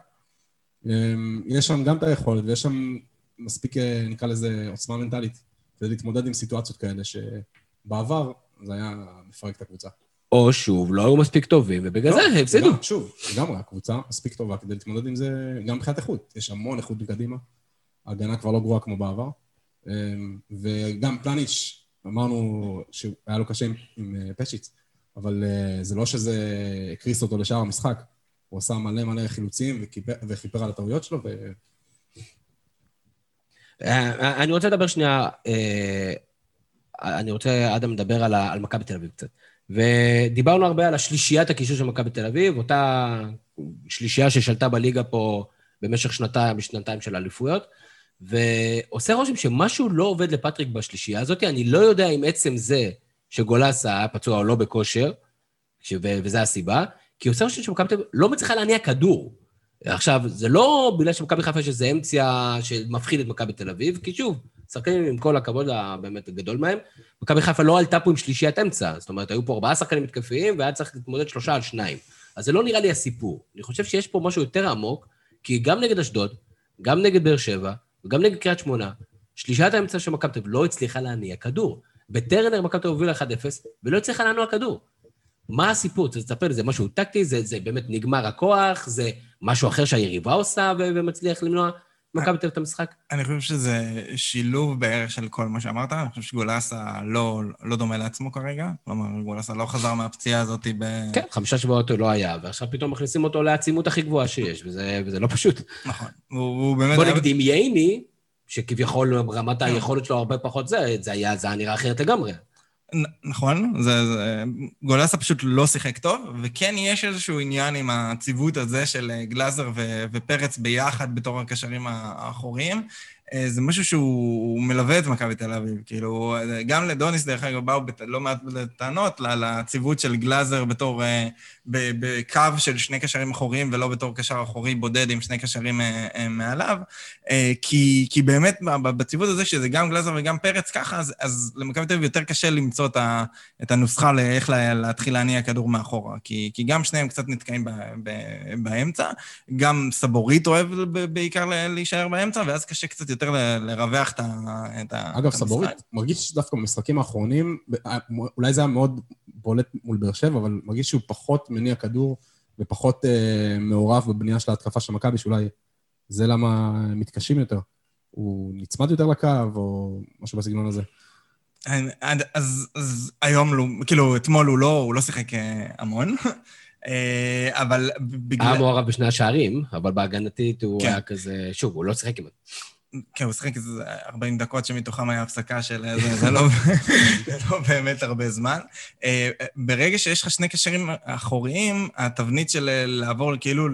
יש שם גם את היכולת ויש שם מספיק, נקרא לזה, עוצמה מנטלית כדי להתמודד עם סיטואציות כאלה שבעבר זה היה מפרק את הקבוצה. או שוב, לא היו מספיק טובים, ובגלל לא, זה הפסידו. שוב, לגמרי, הקבוצה מספיק טובה כדי להתמודד עם זה גם מבחינת איכות. יש המון איכות מקדימה, ההגנה כבר לא גרועה כמו בעבר. אמ, וגם פלניץ', אמרנו שהיה לו קשה עם אה, פשיץ, אבל אה, זה לא שזה הקריס אותו לשאר המשחק. הוא עשה מלא מלא חילוצים וכיפר על הטעויות שלו, ו... אה, אני רוצה לדבר שנייה, אני רוצה, אדם, לדבר על מכבי תל אביב קצת. ודיברנו הרבה על השלישיית הקישור של מכבי תל אביב, אותה שלישייה ששלטה בליגה פה במשך שנתיים, בשנתיים של אליפויות. ועושה רושם שמשהו לא עובד לפטריק בשלישייה הזאת. אני לא יודע אם עצם זה שגולסה היה פצוע או לא בכושר, ש... וזו הסיבה, כי עושה רושם שמכבי תל אביב לא מצליחה להניע כדור. עכשיו, זה לא בגלל שמכבי חיפה יש איזה אמציה שמפחיד את מכבי תל אביב, כי שוב, שחקנים עם כל הכבוד הבאמת הגדול מהם, מכבי חיפה לא עלתה פה עם שלישיית אמצע. זאת אומרת, היו פה ארבעה שחקנים מתקפיים, והיה צריך להתמודד שלושה על שניים. אז זה לא נראה לי הסיפור. אני חושב שיש פה משהו יותר עמוק, כי גם נגד אשדוד, גם נגד באר שבע, וגם נגד קריית שמונה, שלישת האמצע של מכבי תל לא הצליחה להניע כדור. בטרנר מכבי תל הובילה 1-0, ולא הצליחה לנוע כדור. מה הסיפור? צריך לספר לי, זה משהו טקטי, זה, זה באמת נגמר הכוח, זה משהו אחר שהיריבה עושה ומצליח למנוע מכבי תל אביב את המשחק? אני חושב שזה שילוב בערך של כל מה שאמרת. אני חושב שגולסה לא, לא דומה לעצמו כרגע. כלומר, גולסה לא חזר מהפציעה הזאת ב... כן, חמישה שבועות הוא לא היה, ועכשיו פתאום מכניסים אותו לעצימות הכי גבוהה שיש, וזה, וזה לא פשוט. נכון. הוא, הוא באמת... בוא נגיד, עם ייני, שכביכול רמת היכולת שלו הרבה פחות זה, זה היה, זה היה נראה אחרת לגמרי. נכון, זה, זה, גולסה פשוט לא שיחק טוב, וכן יש איזשהו עניין עם הציוות הזה של גלאזר ו, ופרץ ביחד בתור הקשרים האחוריים. אה, זה משהו שהוא מלווה את מכבי תל אביב. כאילו, גם לדוניס, דרך אגב, באו בת, לא מעט טענות לציוות של גלאזר בתור, אה, בקו של שני קשרים אחוריים, ולא בתור קשר אחורי בודד עם שני קשרים אה, מעליו. כי, כי באמת, בציוות הזה, שזה גם גלאזר וגם פרץ ככה, אז, אז למכבי תל אביב יותר קשה למצוא את, ה, את הנוסחה לאיך להתחיל להניע כדור מאחורה. כי, כי גם שניהם קצת נתקעים ב, ב, באמצע, גם סבורית אוהב בעיקר להישאר באמצע, ואז קשה קצת יותר לרווח את המשחק. אגב, סבורית, מרגיש שדווקא במשחקים האחרונים, אה, אולי זה היה מאוד בולט מול באר שבע, אבל מרגיש שהוא פחות מניע כדור ופחות אה, מעורב בבנייה של ההתקפה של מכבי, שאולי זה למה הם מתקשים יותר. הוא נצמד יותר לקו, או משהו בסגנון הזה. אז, אז היום, לא, כאילו, אתמול הוא לא, הוא לא שיחק אה, המון, [laughs] אה, אבל בגלל... היה מעורב בשני השערים, אבל בהגנתית הוא כן. היה כזה... שוב, הוא לא שיחק כמעט. כן, הוא שיחק איזה 40 דקות שמתוכם היה הפסקה של... זה, זה, לא, [laughs] זה לא באמת הרבה זמן. אה, ברגע שיש לך שני קשרים אחוריים, התבנית של לעבור כאילו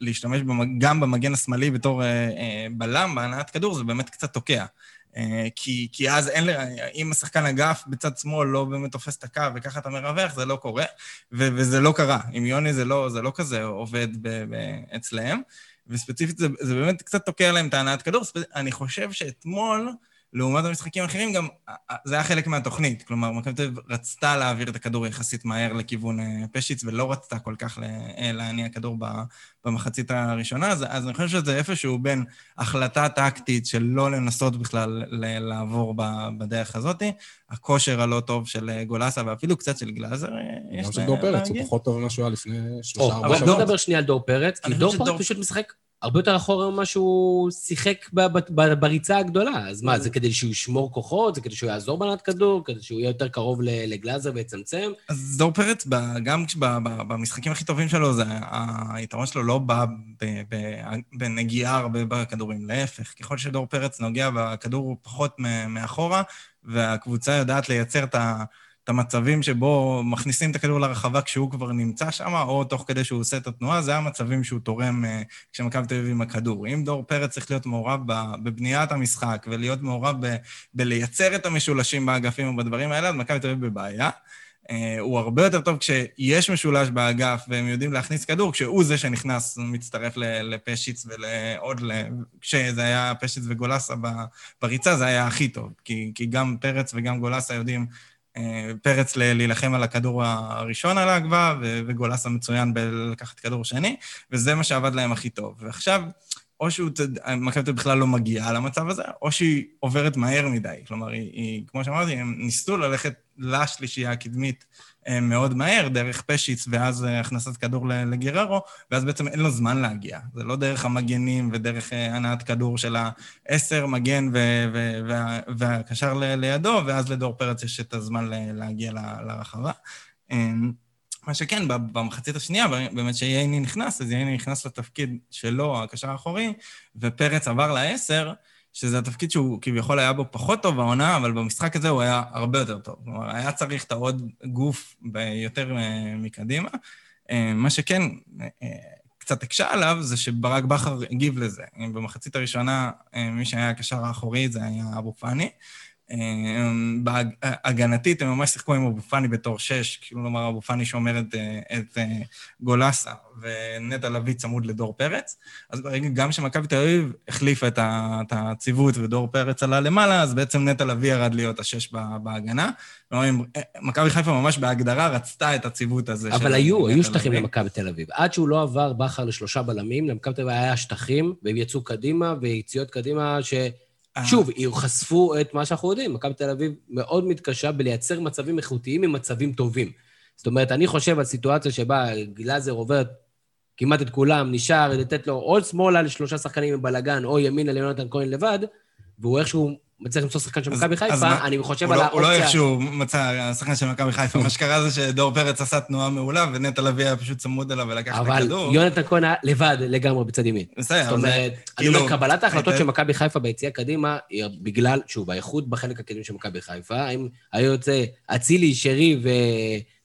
להשתמש גם במגן השמאלי בתור בלם בהנעת כדור, זה באמת קצת תוקע. אה, כי, כי אז אין, אם השחקן אגף בצד שמאל לא באמת תופס את הקו וככה אתה מרווח, זה לא קורה, ו, וזה לא קרה. עם יוני זה לא, זה לא כזה עובד ב, ב, אצלם, וספציפית זה, זה באמת קצת תוקע להם את ההנעת כדור. אני חושב שאתמול... לעומת המשחקים האחרים, גם זה היה חלק מהתוכנית. כלומר, מכבי תל אביב רצתה להעביר את הכדור יחסית מהר לכיוון אה, פשיץ, ולא רצתה כל כך אה, להניע כדור במחצית הראשונה. אז, אז אני חושב שזה איפשהו בין החלטה טקטית של לא לנסות בכלל לעבור בדרך הזאת, הכושר הלא טוב של אה, גולסה ואפילו קצת של גלאזר, יש גם של דור פרץ, הוא פחות טוב ממה שהוא היה לפני שלושה ארבעה שבועות. בוא נדבר שנייה על דור פרץ, כי דור פרץ פשוט משחק הרבה יותר אחורה ממה שהוא שיחק בריצה הגדולה. אז מה, זה כדי שהוא ישמור כוחות? זה כדי שהוא יעזור בנת כדור? כדי שהוא יהיה יותר קרוב לגלאזר ויצמצם? אז דור פרץ, גם במשחקים הכי טובים שלו, זה, היתרון שלו לא בא בנגיעה הרבה בכדורים. להפך, ככל שדור פרץ נוגע בכדור פחות מאחורה, והקבוצה יודעת לייצר את ה... את המצבים שבו מכניסים את הכדור לרחבה כשהוא כבר נמצא שם, או תוך כדי שהוא עושה את התנועה, זה המצבים שהוא תורם uh, כשמכבי תל אביב עם הכדור. אם דור פרץ צריך להיות מעורב בבניית המשחק ולהיות מעורב ב- בלייצר את המשולשים באגפים או בדברים האלה, אז מכבי תל אביב בבעיה. Uh, הוא הרבה יותר טוב כשיש משולש באגף והם יודעים להכניס כדור, כשהוא זה שנכנס, מצטרף לפשיץ ולעוד, כשזה היה פשיץ וגולסה בריצה, זה היה הכי טוב. כי, כי גם פרץ וגם גולסה יודעים פרץ להילחם על הכדור הראשון על ההגבה, וגולסה מצוין בלקחת כדור שני, וזה מה שעבד להם הכי טוב. ועכשיו, או שהוא, מכבי בכלל לא מגיעה למצב הזה, או שהיא עוברת מהר מדי. כלומר, היא, היא כמו שאמרתי, הם ניסו ללכת לשלישייה הקדמית מאוד מהר, דרך פשיץ, ואז אה, הכנסת כדור לגררו, ואז בעצם אין לו זמן להגיע. זה לא דרך המגנים ודרך אה, הנעת כדור של העשר מגן והקשר לידו, ואז לדור פרץ יש את הזמן להגיע לרחבה. מה שכן, במחצית השנייה, באמת שייני נכנס, אז ייני נכנס לתפקיד שלו, הקשר האחורי, ופרץ עבר לעשר, שזה התפקיד שהוא כביכול היה בו פחות טוב בעונה, אבל במשחק הזה הוא היה הרבה יותר טוב. כלומר, היה צריך את העוד גוף יותר אה, מקדימה. אה, מה שכן, אה, קצת הקשה עליו, זה שברק בכר הגיב לזה. במחצית הראשונה, מי שהיה הקשר האחורי זה היה אבו פאני. בהגנתית הם ממש שיחקו עם אבו פאני בתור שש, כאילו לומר אבו פאני שומר את, את גולסה ונטע לביא צמוד לדור פרץ. אז ברגע גם שמכבי תל אביב החליפה את הציוות ודור פרץ עלה למעלה, אז בעצם נטע לביא ירד להיות השש בהגנה. כלומר, מכבי חיפה ממש בהגדרה רצתה את הציוות הזה. אבל היו, היו שטחים למכבי תל אביב. עד שהוא לא עבר בכר לשלושה בלמים, למכבי תל אביב היה שטחים, והם יצאו קדימה, ויציאות קדימה ש... אה. שוב, חשפו את מה שאנחנו יודעים. מכבי תל אביב מאוד מתקשה בלייצר מצבים איכותיים עם מצבים טובים. זאת אומרת, אני חושב על סיטואציה שבה גלאזר עובר כמעט את כולם, נשאר לתת לו או שמאלה לשלושה שחקנים עם בלאגן, או ימינה ליונתן כהן לבד, והוא איכשהו מצליח למצוא שחקן של מכבי חיפה, אני חושב על האופציה... הוא לא איכשהו מצא שחקן של מכבי חיפה. מה שקרה זה שדור פרץ עשה תנועה מעולה, ונטע לביא היה פשוט צמוד אליו ולקח את הכדור. אבל יונתן כהן היה לבד לגמרי בצד ימין. בסדר, זאת אומרת, אני אומר, כאילו, קבלת ההחלטות של מכבי חיפה ביציאה קדימה, היא בגלל, שוב, האיכות בחלק הקדמי של מכבי חיפה, אם היה יוצא אצילי, שרי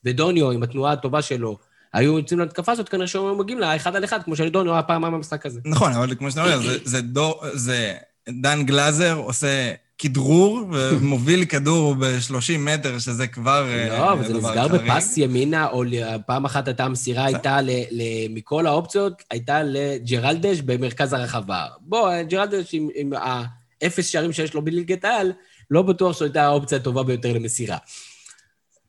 ודוניו עם התנועה הטובה שלו, היו יוצאים להתקפה הזאת, כנראה שהם מגיעים לה אחד על אחד, כמו שדוניו היה פעם במשחק הזה. נכון, אבל כמו שאתה אומר, [coughs] זה דן גלאזר עושה כדרור ומוביל כדור ב-30 מטר, שזה כבר אה, לא, אבל זה נסגר בפס ימינה, או פעם אחת הייתה המסירה, הייתה מכל האופציות, הייתה לג'רלדש במרכז הרחבה. בוא, ג'רלדש עם האפס שערים שיש לו בליגת העל, לא בטוח שזו הייתה האופציה הטובה ביותר למסירה.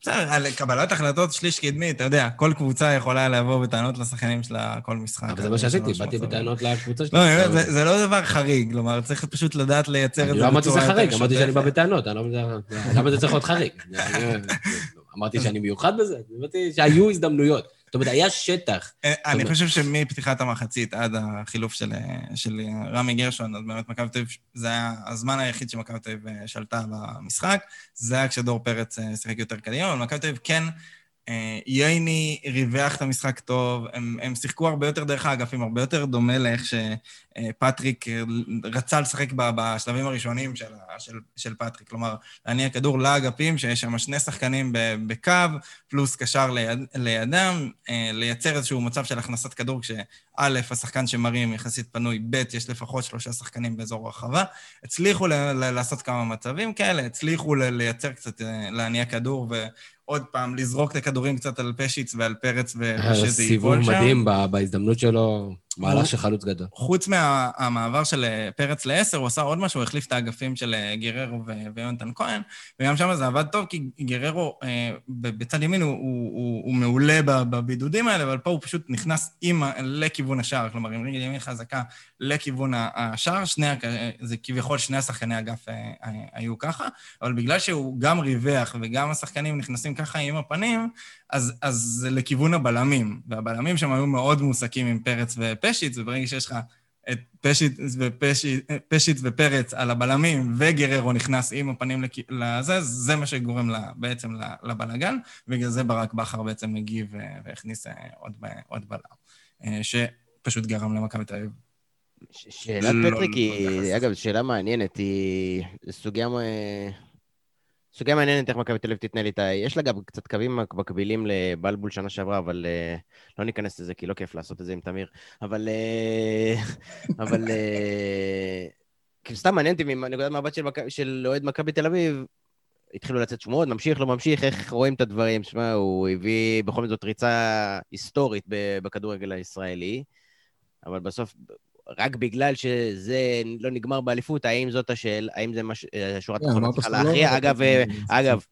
בסדר, על קבלת החלטות שליש קדמי, אתה יודע, כל קבוצה יכולה לבוא בטענות לשחקנים שלה כל משחק. אבל זה מה שעשיתי, באתי בטענות לקבוצה שלי. לא, זה לא דבר חריג, כלומר, צריך פשוט לדעת לייצר את זה אני לא אמרתי שזה חריג, אמרתי שאני בא בטענות, לא למה זה צריך להיות חריג? [laughs] אמרתי שאני מיוחד בזה? אמרתי שהיו הזדמנויות. זאת אומרת, היה שטח. אה, אני חושב שמפתיחת המחצית עד החילוף של, של רמי גרשון, אז באמת מכבי תל אביב, זה היה הזמן היחיד שמכבי תל אביב אה, שלטה במשחק. זה היה כשדור פרץ אה, שיחק יותר קדימה, אבל מכבי תל אביב כן אה, ייני ריווח את המשחק טוב, הם, הם שיחקו הרבה יותר דרך האגפים, הרבה יותר דומה לאיך שפטריק אה, רצה לשחק בשלבים הראשונים של, של, של פטריק. כלומר, להניע כדור לאגפים, שיש שם שני שחקנים בקו, פלוס קשר ליד, לידם, אה, לייצר איזשהו מצב של הכנסת כדור, כשא', השחקן שמרים יחסית פנוי, ב', יש לפחות שלושה שחקנים באזור הרחבה. הצליחו ל, ל, לעשות כמה מצבים כאלה, הצליחו ל, לייצר קצת, להניע כדור ו... עוד פעם, לזרוק את הכדורים קצת על פשיץ ועל פרץ ושזה ייפול שם. סיבוב מדהים בהזדמנות שלו. מהלך של חלוץ גדול. חוץ מהמעבר של אה, פרץ לעשר, הוא עשה עוד משהו, הוא החליף את האגפים של אה, גררו ויונתן כהן, וגם שם זה עבד טוב, כי גררו אה, בצד ימין הוא, הוא, הוא, הוא מעולה בבידודים האלה, אבל פה הוא פשוט נכנס עם, לכיוון השער, כלומר, עם רגל ימין חזקה לכיוון השער, שני, זה כביכול שני השחקני אגף היו ככה, אבל בגלל שהוא גם ריווח וגם השחקנים נכנסים ככה עם הפנים, אז, אז זה לכיוון הבלמים, והבלמים שם היו מאוד מועסקים עם פרץ ופשיץ', וברגע שיש לך את פשיץ', ופשיץ', פשיץ' ופרץ על הבלמים, וגררו נכנס עם הפנים לזה, זה מה שגורם לה, בעצם לבלגן, ובגלל זה ברק בכר בעצם הגיב והכניס אה, עוד, עוד בלם, אה, שפשוט גרם למכבי תל אביב. שאלת על פטריק היא, אגב, שאלה מעניינת, היא סוגיה סוגיה מעניינת איך מכבי תל אביב תתנהל איתה. יש לה גם קצת קווים מקבילים לבלבול שנה שעברה, אבל uh, לא ניכנס לזה, כי לא כיף לעשות את זה עם תמיר. אבל... Uh, [laughs] אבל... Uh, כאילו, סתם מעניין אותי מנקודת מבט של, של אוהד מכבי תל אביב, התחילו לצאת שמועות, ממשיך, לא ממשיך, איך רואים את הדברים? שמע, הוא הביא בכל זאת ריצה היסטורית בכדורגל הישראלי, אבל בסוף רק בגלל שזה לא נגמר באליפות, האם זאת השאלה, האם זה מש... השורה כן, התחתונה צריכה לא להכריע? אגב, אה, אגב,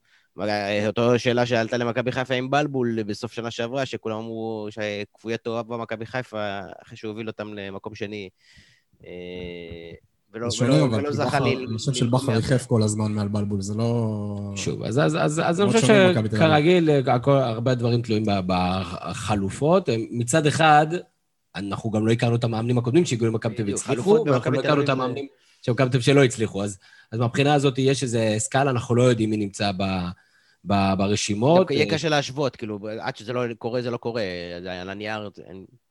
אותו שאלה שעלתה למכבי חיפה עם בלבול בסוף שנה שעברה, שכולם אמרו שכפויי תואב במכבי חיפה, אחרי שהוא הוביל אותם למקום שני. אה, ולא, ולא, ולא זכה לי... אני חושב שבכר ריחף כל הזמן מעל בלבול, זה לא... שוב, אז, אז, אז, אז אני חושב שכרגיל, הרבה דברים תלויים בחלופות. מצד אחד, אנחנו גם לא הכרנו את המאמנים הקודמים שהגיעו למכבי תל אביב והצליחו, ואנחנו לא הכרנו את המאמנים של מכבי תל אביב שלא הצליחו. אז, אז מהבחינה הזאת יש איזה סקאלה, אנחנו לא יודעים מי נמצא ב, ב, ברשימות. יהיה קשה להשוות, כאילו, עד שזה לא קורה, זה לא קורה, על הנייר...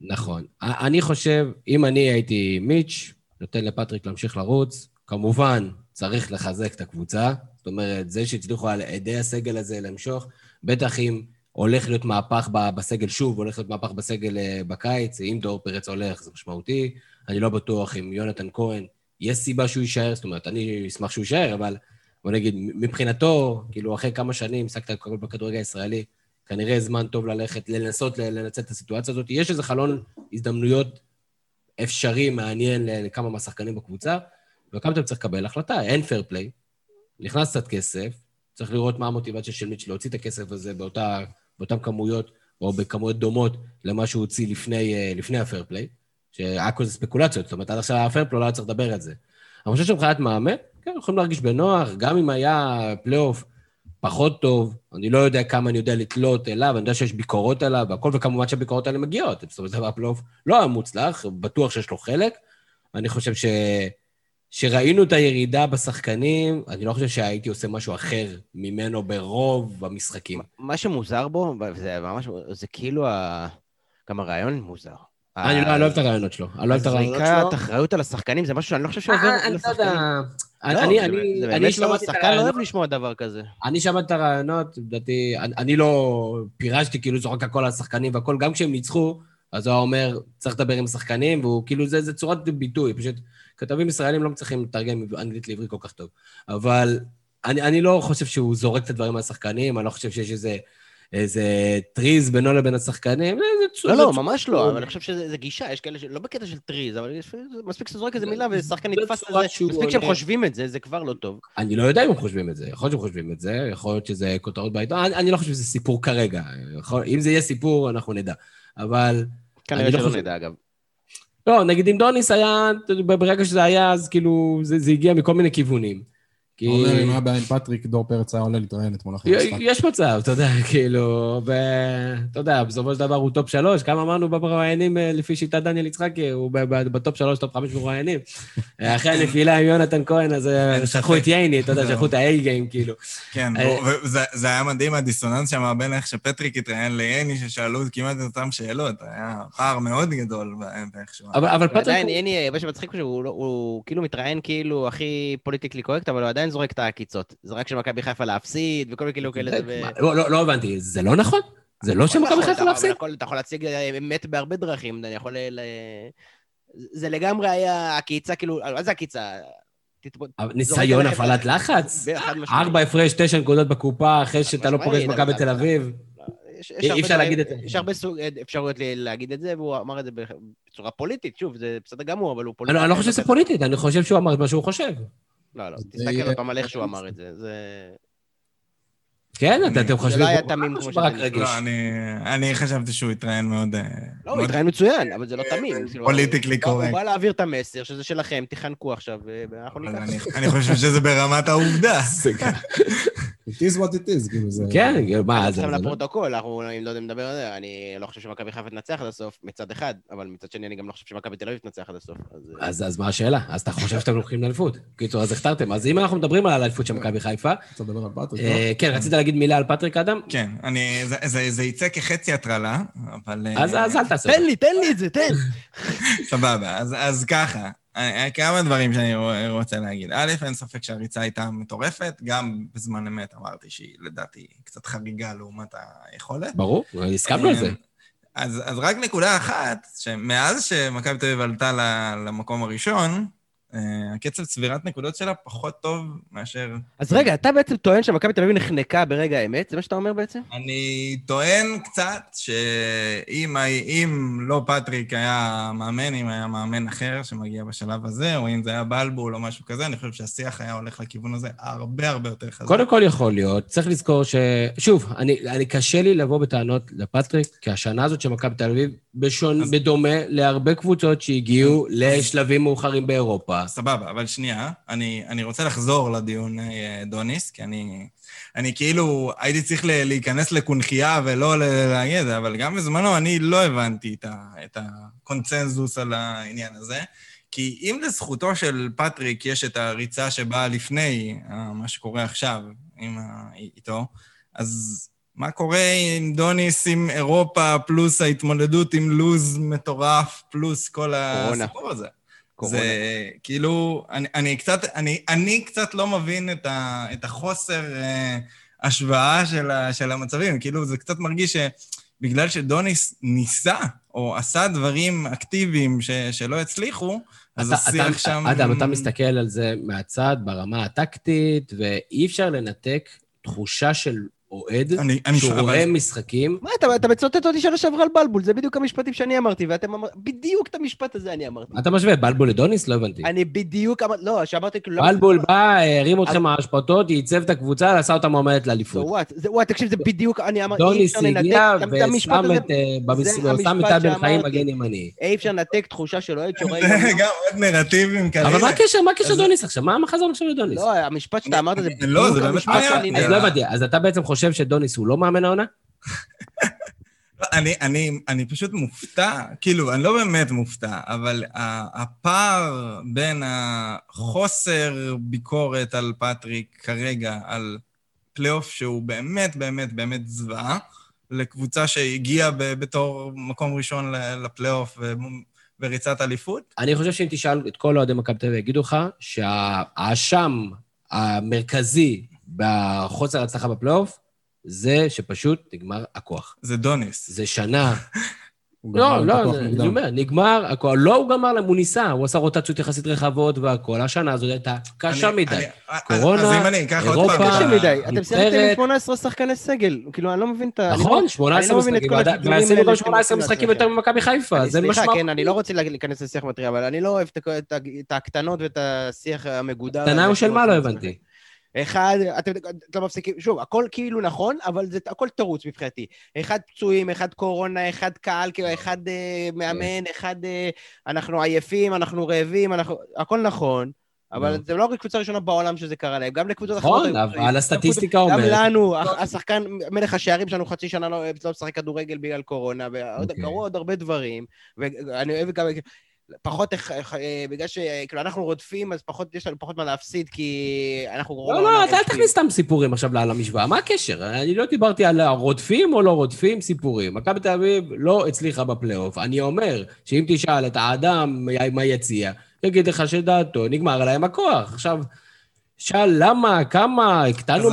נכון. אני חושב, אם אני הייתי מיץ', נותן לפטריק להמשיך לרוץ, כמובן, צריך לחזק את הקבוצה. זאת אומרת, זה שהצליחו על ידי הסגל הזה למשוך, בטח אם הולך להיות מהפך בסגל שוב, הולך להיות מהפך בסגל אה, בקיץ, אם דור פרץ הולך, זה משמעותי. אני לא בטוח אם יונתן כהן, יש סיבה שהוא יישאר, זאת אומרת, אני אשמח שהוא יישאר, אבל בוא נגיד, מבחינתו, כאילו, אחרי כמה שנים עסקת הכל בכדורגל הישראלי, כנראה זמן טוב ללכת, לנסות לנצל את הסיטואציה הזאת. יש איזה חלון הזדמנויות אפשרי, מעניין לכמה מהשחקנים בקבוצה, וקמתם צריך לקבל החלטה, אין פייר פליי, נכנס קצת כסף, צריך לראות מה המוטיבציה של מיץ' להוציא את הכסף הזה באותה, באותן כמויות, או בכמויות דומות למה שהוא הוציא לפני, אה, לפני ה fair play, שהיה כל זה ספקולציות, זאת אומרת, עד עכשיו ה fair play לא היה צריך לדבר על זה. אני חושב שמבחינת מאמן, כן, יכולים להרגיש בנוח, גם אם היה פלייאוף פחות טוב, אני לא יודע כמה אני יודע לתלות אליו, אני יודע שיש ביקורות עליו והכל, וכמובן שהביקורות האלה מגיעות. זאת אומרת, הפלייאוף לא היה מוצלח, בטוח שיש לו חלק. אני חושב ש... שראינו את הירידה בשחקנים, אני לא חושב שהייתי עושה משהו אחר ממנו ברוב המשחקים. מה שמוזר בו, זה ממש, זה כאילו ה... גם הרעיון מוזר. אני לא אוהב את הרעיונות שלו. אני לא אוהב את הרעיונות שלו. זריקת אחריות על השחקנים זה משהו שאני לא חושב שעובר אה, לשחקנים. לא, אני, אני, אני שמעתי את הרעיונות. שחקן לא אוהב לשמוע דבר כזה. אני שמעתי את הרעיונות, לדעתי, אני לא פירשתי כאילו זורק הכל על השחקנים והכל, גם כשהם ניצחו, אז הוא אומר, צריך לדבר עם השחקנים, והוא כאילו, זה צורת ביטוי, פשוט כתבים ישראלים לא מצליחים לתרגם אנגלית לעברית כל כך טוב. אבל אני, אני לא חושב שהוא זורק את הדברים על השחקנים, אני לא חושב שיש איזה... איזה טריז בינו לבין השחקנים. לא, לא, ממש לא, אבל אני חושב שזה גישה, יש כאלה, לא בקטע של טריז, אבל מספיק שאתה זורק איזה מילה ושחקן נתפס לזה, מספיק שהם חושבים את זה, זה כבר לא טוב. אני לא יודע אם הם חושבים את זה, יכול להיות שהם חושבים את זה, יכול להיות שזה כותרות בעיתון, אני לא חושב שזה סיפור כרגע. אם זה יהיה סיפור, אנחנו נדע. אבל... כנראה לא שלא נדע, אגב. לא, נגיד אם דוניס היה, ברגע שזה היה, אז כאילו, זה הגיע מכל מיני כיוונים. כי... אומר, אם היה בעיה עם פטריק, דור פרץ היה עולה להתראיין אתמול אחרי המשחק. יש מצב, אתה יודע, [laughs] כאילו, ואתה יודע, בסופו של דבר הוא טופ שלוש, כמה אמרנו במרואיינים אה, לפי שיטת דניאל יצחקי, הוא בטופ שלוש, טופ חמש מרואיינים. [laughs] אחרי הנפילה עם יונתן כהן, אז אה, שלחו את ייני, אתה יודע, שלחו את ה-A game, כאילו. כן, אה, וזה היה מדהים, הדיסוננס שם בין איך שפטריק התראיין לייני, ששאלו כמעט את אותן שאלות, היה פער מאוד גדול באיכשהו. אבל פטריק... עדיין, ייני, מה שמצחיק הוא כאילו מתראיין כאילו הכי politically correct, אבל הוא עדיין עדיין זורק את העקיצות. זה רק של מכבי חיפה להפסיד, וכל מיני כאילו כאלה... לא, לא, לא הבנתי, זה לא נכון? זה לא של מכבי חיפה להפסיד? אתה יכול להציג אמת בהרבה דרכים, אני יכול... זה לגמרי היה עקיצה, כאילו, מה זה עקיצה? ניסיון הפעלת לחץ? ארבע הפרש, תשע נקודות בקופה, אחרי שאתה לא פוגש מכבי תל אביב. אי אפשר להגיד את זה. יש הרבה אפשרויות להגיד את זה, והוא אמר את זה בצורה פוליטית. שוב, זה בסדר גמור, אבל הוא פוליטי. אני לא חושב שזה פוליטית, אני חושב שהוא אמר את מה שהוא חושב. לא, לא, תסתכל עוד פעם על איך שהוא אמר את זה. זה... כן, אתם חושבים... זה לא היה תמים כמו שאתה רגיש. לא, אני חשבתי שהוא התראיין מאוד... אה, לא, הוא התראיין מצוין, אבל זה לא תמים. politically correct. הוא בא להעביר את המסר, שזה שלכם, תיחנקו עכשיו, ואנחנו ניקח. אני חושב שזה ברמת העובדה. [laughs] it is what it is, כאילו זה... כן, מה, זה... עכשיו לפרוטוקול, אנחנו לא יודעים לדבר על זה, אני לא חושב שמכבי חיפה תנצח עד הסוף, מצד אחד, אבל מצד שני אני גם לא חושב שמכבי תל אביב תנצח עד הסוף. אז מה השאלה? אז אתה חושב שאתם לוקחים לאליפות? קיצור, אז הכתרתם. אז אם אנחנו מדברים על האליפות של מכבי חיפה... רוצה לדבר על אה, כן, רצית להגיד מילה על פטריק אדם? כן, זה יצא כחצי הטרלה, אבל... אז אל תעשה. תן לי, תן לי את זה, תן. [laughs] סבבה, אז ככה. כמה דברים שאני רוצה להגיד. א', אין ספק שהריצה הייתה מטורפת, גם בזמן אמת אמרתי שהיא לדעתי קצת חריגה לעומת היכולת. ברור, הסכמנו על זה. אז, אז רק נקודה אחת, שמאז שמכבי תל אביב עלתה למקום הראשון, אה, הקצב צבירת נקודות שלה פחות טוב מאשר... אז רגע, אתה בעצם טוען שמכבי תל אביב נחנקה ברגע האמת? זה מה שאתה אומר בעצם? אני טוען קצת שאם לא פטריק היה מאמן, אם היה מאמן אחר שמגיע בשלב הזה, או אם זה היה בלבול או משהו כזה, אני חושב שהשיח היה הולך לכיוון הזה הרבה הרבה יותר חזק. קודם כל יכול להיות. צריך לזכור ש... שוב, אני, אני קשה לי לבוא בטענות לפטריק, כי השנה הזאת של מכבי תל אביב, בשון, אז... בדומה להרבה קבוצות שהגיעו לשלבים מאוחרים באירופה. סבבה, אבל שנייה, אני, אני רוצה לחזור לדיון אה, דוניס, כי אני, אני כאילו הייתי צריך להיכנס לקונכייה ולא להגיד, אבל גם בזמנו אני לא הבנתי את, ה, את הקונצנזוס על העניין הזה. כי אם לזכותו של פטריק יש את הריצה שבאה לפני אה, מה שקורה עכשיו עם, איתו, אז מה קורה עם דוניס, עם אירופה, פלוס ההתמודדות עם לוז מטורף, פלוס כל הסיפור הזה? קורונה. זה כאילו, אני, אני, קצת, אני, אני קצת לא מבין את, ה, את החוסר uh, השוואה של, ה, של המצבים. כאילו, זה קצת מרגיש שבגלל שדוניס ניסה, או עשה דברים אקטיביים ש, שלא הצליחו, אז השיח אתה- שם... אדם, אתה מסתכל על זה מהצד, ברמה הטקטית, ואי אפשר לנתק תחושה של אוהד, אני, אני שהוא אבל- רואה משחקים. מה, אתה, אתה מצוטט אותי שנה שעברה על בלבול, זה בדיוק המשפטים שאני אמרתי, ואתם אמרתם, בדיוק את המשפט הזה אני אמרתי. אתה משווה בלבול לדוניס? לא הבנתי. אני בדיוק אמרתי, לא, שאמרתי כאילו... לא- בלבול בא, הרים אתכם מהאשפתות, ייצב את הקבוצה, עשה אותה מועמדת So לאליפות. what? זה, וואי, תקשיב, זה בדיוק, אני אמרתי, אי דוניס אפשר לנתק הגיע את המשפט ושם הזה, את, אה, טל בן חיים. מגן ימני. אי אפשר לנתק תחושה של אוהד שרואה... [laughs] גם עוד נרטיבים כאלה. אבל מה הקשר, מה הקשר אז- דוניס עכשיו? מה החזון עכשיו לדוניס? לא, המשפט שאתה אמרת זה לא, זה בדיוק באמת המשפט מעניין. שאני... אז לא הבנתי, אז אתה בעצם חושב שדוניס הוא לא מאמן העונה? [laughs] אני, אני, אני פשוט מופתע, כאילו, אני לא באמת מופתע, אבל הפער בין החוסר ביקורת על פטריק כרגע, על פלייאוף שהוא באמת, באמת, באמת זוועה, לקבוצה שהגיעה בתור מקום ראשון לפלייאוף וריצת אליפות, אני חושב שאם תשאל את כל אוהדי מכבי תל אביב, יגידו לך שהאשם המרכזי בחוסר ההצלחה בפלייאוף, זה שפשוט נגמר הכוח. זה דוניס. זה שנה. [laughs] לא, לא, הכוח אני. אומר, נגמר הכל. לא, הוא גמר להם, הוא ניסה, הוא עשה רוטציות יחסית רחבות והכל. השנה הזאת הייתה קשה מדי. קורונה, אירופה. קשה מדי, אתם. סיימתם עם 18 שחקני סגל, כאילו, אני לא מבין את ה... אני נכון, לא- 18 אני לא מבין את משחקים, כל ועשינו האלה גם שאתם 18 עושים משחקים. יותר ממכבי חיפה, זה סליחה, משמעות. כן, אני לא רוצה להיכנס לשיח מטריע, אבל אני לא אוהב את הקטנות ואת השיח המגודר. קטנה של מה? לא הבנתי. אחד, אתם אתם מפסיקים, שוב, הכל כאילו נכון, אבל זה הכל תירוץ מבחינתי. אחד פצועים, אחד קורונה, אחד קהל, כאילו, אחד אה, מאמן, אחד אה, אנחנו עייפים, אנחנו רעבים, אנחנו... הכל נכון, אבל. זה לא רק קבוצה ראשונה בעולם שזה קרה להם, גם לקבוצות אחרות. נכון, אבל. הסטטיסטיקה גם אומרת... לנו, הח- השחקן, מלך השערים שלנו חצי שנה לא לא משחק כדורגל בגלל קורונה, ועוד אוקיי. עוד הרבה דברים, ואני אוהב גם... פחות, אה, בגלל שכאילו אנחנו רודפים, אז פחות, יש לנו פחות מה להפסיד, כי אנחנו... לא, לא, אתה אל. תכניס סתם סיפורים עכשיו למשוואה, מה הקשר? אני לא דיברתי על רודפים או לא רודפים, סיפורים. מכבי תל אביב לא הצליחה בפלייאוף. אני אומר שאם תשאל את האדם מה יציע, יגיד לך שדעתו, נגמר להם הכוח. עכשיו, שאל למה, כמה, הקטנו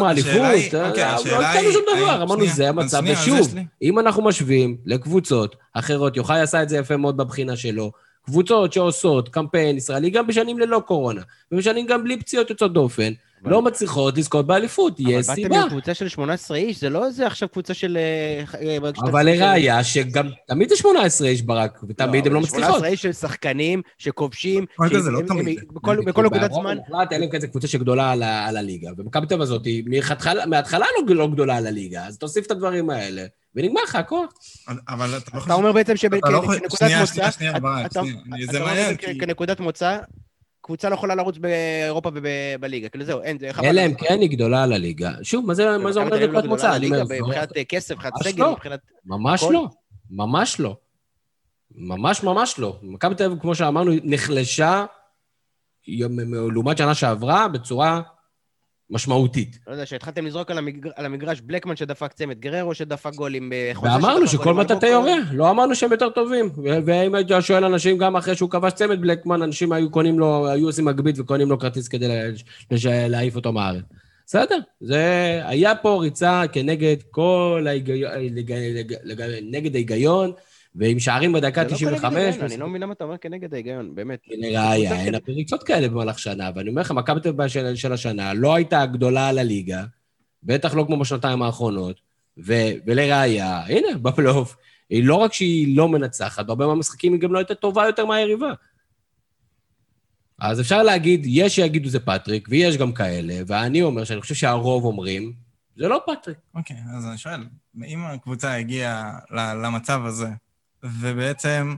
אוקיי, לא הקטנו שום דבר, אמרנו זה המצב. ושוב, אם אנחנו משווים לקבוצות אחרות, יוחאי עשה את זה יפה מאוד בבחינה שלו, קבוצות שעושות קמפיין ישראלי גם בשנים ללא קורונה, ובשנים גם בלי פציעות יוצאות דופן, לא מצליחות לזכות באליפות, יש אבל סיבה. באתם עם קבוצה של 18 איש, זה לא איזה עכשיו קבוצה של... אה, אה, שאתה- אבל לראיה שגם תמיד זה 18 איש ברק, ותמיד לא אבל מצליחות. 18 איש של שחקנים שכובשים, אבל זה לא הם- תמיד. הם- בכל- נקודת זמן, אם כן זו קבוצה שגדולה על הליגה, ומכבי תל הזאת מההתחלה לא- לא גדולה על הליגה, אז תוסיף את הדברים האלה, ונגמר לך הכוח. אבל אתה לא אתה אומר בעצם לא חושב- שכנקודת שנייה, מוצא, שנייה, שנייה, אתה- ברק, שנייה. זה מעניין. כנקודת מוצא, קבוצה לא יכולה לרוץ באירופה ובליגה, כאילו זהו, אין, זה חבל. אלא אם כן היא גדולה על הליגה. שוב, מה זה זה אומר לא נקודת מוצא? מבחינת אה, כסף, מבחינת סגל, לא. מבחינת... ממש. לא. ממש לא. ממש ממש לא. מכבי תל אביב, כמו שאמרנו, נחלשה לעומת שנה שעברה בצורה משמעותית. לא יודע, שהתחלתם לזרוק על המגר- על המגרש בלקמן שדפק צמד, גררו שדפק גולים בחוזה ואמרנו שכל מטאטא יורה, לא אמרנו שהם יותר טובים. ואם היית שואל אנשים, גם אחרי שהוא כבש צמד בלקמן, אנשים היו קונים לו, היו עושים מגבית וקונים לו כרטיס כדי לה- להעיף אותו מהארץ. בסדר, זה... היה פה ריצה כנגד כל ההיגיון, נגד ההיגיון, ועם שערים בדקה זה לא 95. כנגד ההיגיון, אני לא מבין למה אתה אומר כנגד ההיגיון, באמת. לראיה, קבוצה אין של- הרבה ריצות כאלה במהלך שנה, ואני אומר לך, מכבי תל אביב של, השנה לא הייתה הגדולה על הליגה, בטח לא כמו בשנתיים האחרונות, ולראיה, הנה, [laughs] בפלייאוף, היא לא רק שהיא לא מנצחת, בהרבה מהמשחקים היא גם לא הייתה טובה יותר מהיריבה. אז אפשר להגיד, יש שיגידו זה פטריק, ויש גם כאלה, ואני אומר שאני חושב שהרוב אומרים, זה לא פטריק. אוקיי, אז אני שואל, אם הקבוצה הגיעה למצב הזה, ובעצם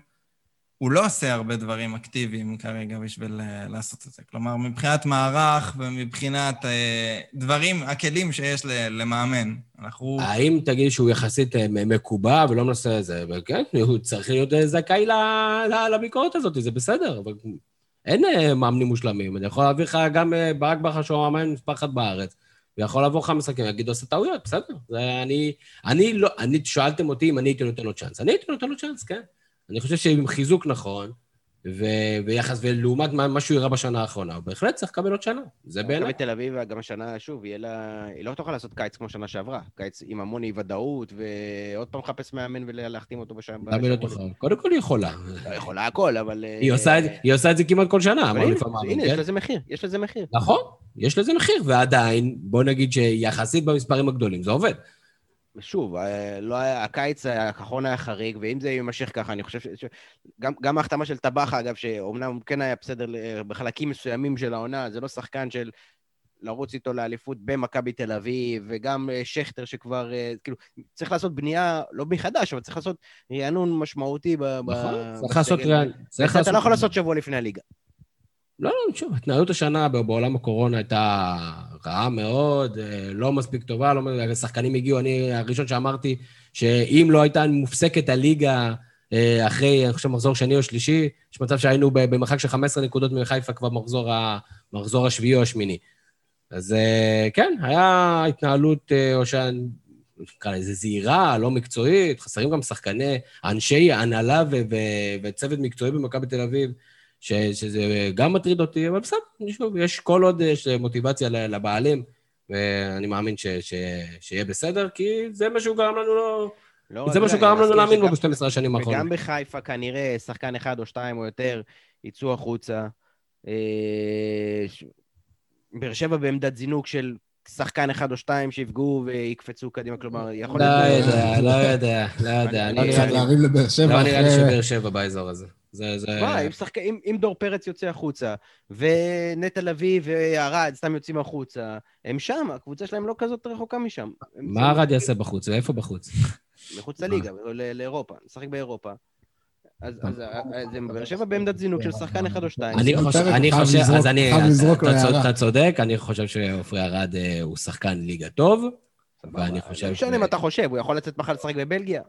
הוא לא עושה הרבה דברים אקטיביים כרגע בשביל אה, לעשות את זה. כלומר, מבחינת מערך ומבחינת אה, דברים, הכלים שיש למאמן. אנחנו... האם תגיד שהוא יחסית אה, מקובע ולא מנסה זה, וכן, הוא צריך להיות זכאי לביקורת הזאת, זה בסדר, אבל אין מאמנים מושלמים. אני יכול להביא לך גם ברק בכר שהוא המאמן מספר אחת בארץ, ויכול לעבור לך משחקים, להגיד, עושה טעויות, בסדר. זה אני, אני לא, אני, שאלתם אותי אם אני הייתי נותן לו צ'אנס. אני הייתי נותן לו צ'אנס, כן. אני חושב שעם חיזוק נכון, ו- ויחס, ולעומת מה מה שהוא הראה בשנה האחרונה, הוא בהחלט צריך לקבל עוד שנה. זה בעיניי. מכבי תל אביב, גם השנה, שוב, יהיה לה... היא לא תוכל לעשות קיץ כמו שנה שעברה. קיץ עם המון אי-ודאות, ועוד פעם לחפש מאמן ולהחתים אותו בשם... למה היא לא תוכל? קודם כל היא יכולה. לא יכולה הכל, אבל... אה, היא עושה את זה- היא עושה את זה כמעט כל שנה, אמרנו לפעמים. הנה, כן? יש לזה מחיר, יש לזה מחיר. נכון, יש לזה מחיר, ועדיין, בוא נגיד שיחסית במספרים הגדולים זה עובד. שוב, אה, לא היה, הקיץ האחרון היה חריג, ואם זה יימשך ככה, אני חושב ש... ש- גם, גם ההחתמה של טבחה, אגב, שאומנם כן היה בסדר ל- בחלקים מסוימים של העונה, זה לא שחקן של לרוץ איתו לאליפות במכבי תל אביב, וגם אה, שכטר שכבר, אה, כאילו, צריך לעשות בנייה, לא מחדש, אבל צריך לעשות רענון משמעותי ב... ב- נכון, צריך לעשות... רענון. אתה לא יכול. לעשות שבוע לפני הליגה. לא, לא, שוב, התנהלות השנה בעולם הקורונה הייתה רעה מאוד, אה, לא מספיק טובה, לא, מספיק- השחקנים הגיעו, אני הראשון שאמרתי שאם לא הייתה מופסקת הליגה אה, אחרי, אני חושב, מחזור שני או שלישי, יש מצב שהיינו במרחק של 15 נקודות מחיפה כבר מחזור, מחזור השביעי או השמיני. אז אה, כן, היה התנהלות, או שאני... נקרא לזה זהירה, לא מקצועית, חסרים גם שחקני, אנשי הנהלה וצוות מקצועי במכבי תל אביב, ש, שזה גם מטריד אותי, אבל בסדר, שוב, יש כל עוד יש מוטיבציה ל- לבעלים, ואני מאמין ש, ש, שיהיה בסדר, כי זה מה שהוא גרם לנו לא... לא זה מה שהוא אני גרם לנו להאמין בו שגם- ב-12 השנים האחרונות. וגם בחיפה כנראה שחקן אחד או שתיים או יותר יצאו החוצה. אה, ש- באר שבע בעמדת זינוק של שחקן אחד או שתיים שיפגעו ויקפצו קדימה, כלומר, יכול לא להיות... יודע, לא יודע, לא יודע. אני- לא אני- נראה קצת לי- להרים לבאר שבע לא נראה לי. שבאר שבע באזור הזה. זה, זה... מה, אם, שחק... אם, אם דור פרץ יוצא החוצה, ונטע לביא וערד סתם יוצאים החוצה, הם שם, הקבוצה שלהם לא כזאת רחוקה משם. מה ארד יעשה בחוץ? ואיפה בחוץ? מחוץ לליגה, ל- לאירופה, לשחק באירופה. אז אז- אז הם באר שבע בעמדת זינוק של שחקן אחד או שתיים. אני חושב, אז אני, אתה צודק- אני חושב שעופרי ארד אה, הוא שחקן ליגה טוב, ואני חושב לא משנה מה אתה חושב, הוא יכול לצאת מחר לשחק בבלגיה.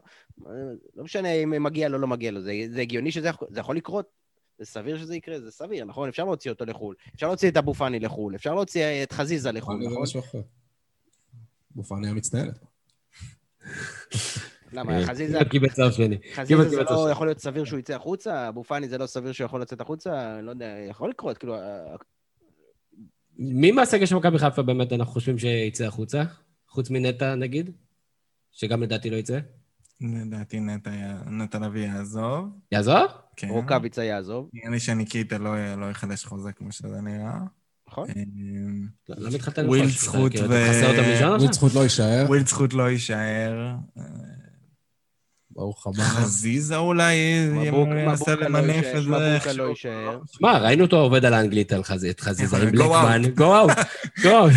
לא משנה אם מגיע לו או לא מגיע לו, זה הגיוני שזה יכול- לקרות. זה סביר שזה יקרה, זה סביר, נכון? אפשר להוציא אותו לחו"ל. אפשר להוציא את אבו פאני לחו"ל, אפשר להוציא את חזיזה לחו"ל, פאני נכון? משהו אחר. בופני המצטיינת. למה, אה, חזיזה... [laughs] קיבל צו שני. חזיזה זה לא. יכול להיות סביר שהוא יצא החוצה, אבו פאני זה לא סביר שהוא יכול לצאת החוצה, לא יודע, יכול לקרות, כאילו... אה, מי מהסגל של מכבי חיפה באמת אנחנו חושבים שיצא החוצה? חוץ מנטע, נגיד? שגם לדעתי לא יצא? לדעתי נטע נטע לביא יעזוב. יעזוב? כן. רוקאביצה יעזוב, נראה לי שניקיטה לא לא יחדש חוזה כמו שזה נראה. נכון? למה התחלת ווילד ללחוש? זכות כאילו, ו- אתה חסר אותם לישון וויל עכשיו? זכות לא יישאר, ווילד זכות לא יישאר. ברוך הבא. חזיזה אולי מבוק- ינסה לא למנף את זה. לא. מה, ראינו אותו עובד על האנגלית, על חז- את חזיזה עם [laughs] Go בלקמן. out. גו אאוט, גו אאוט.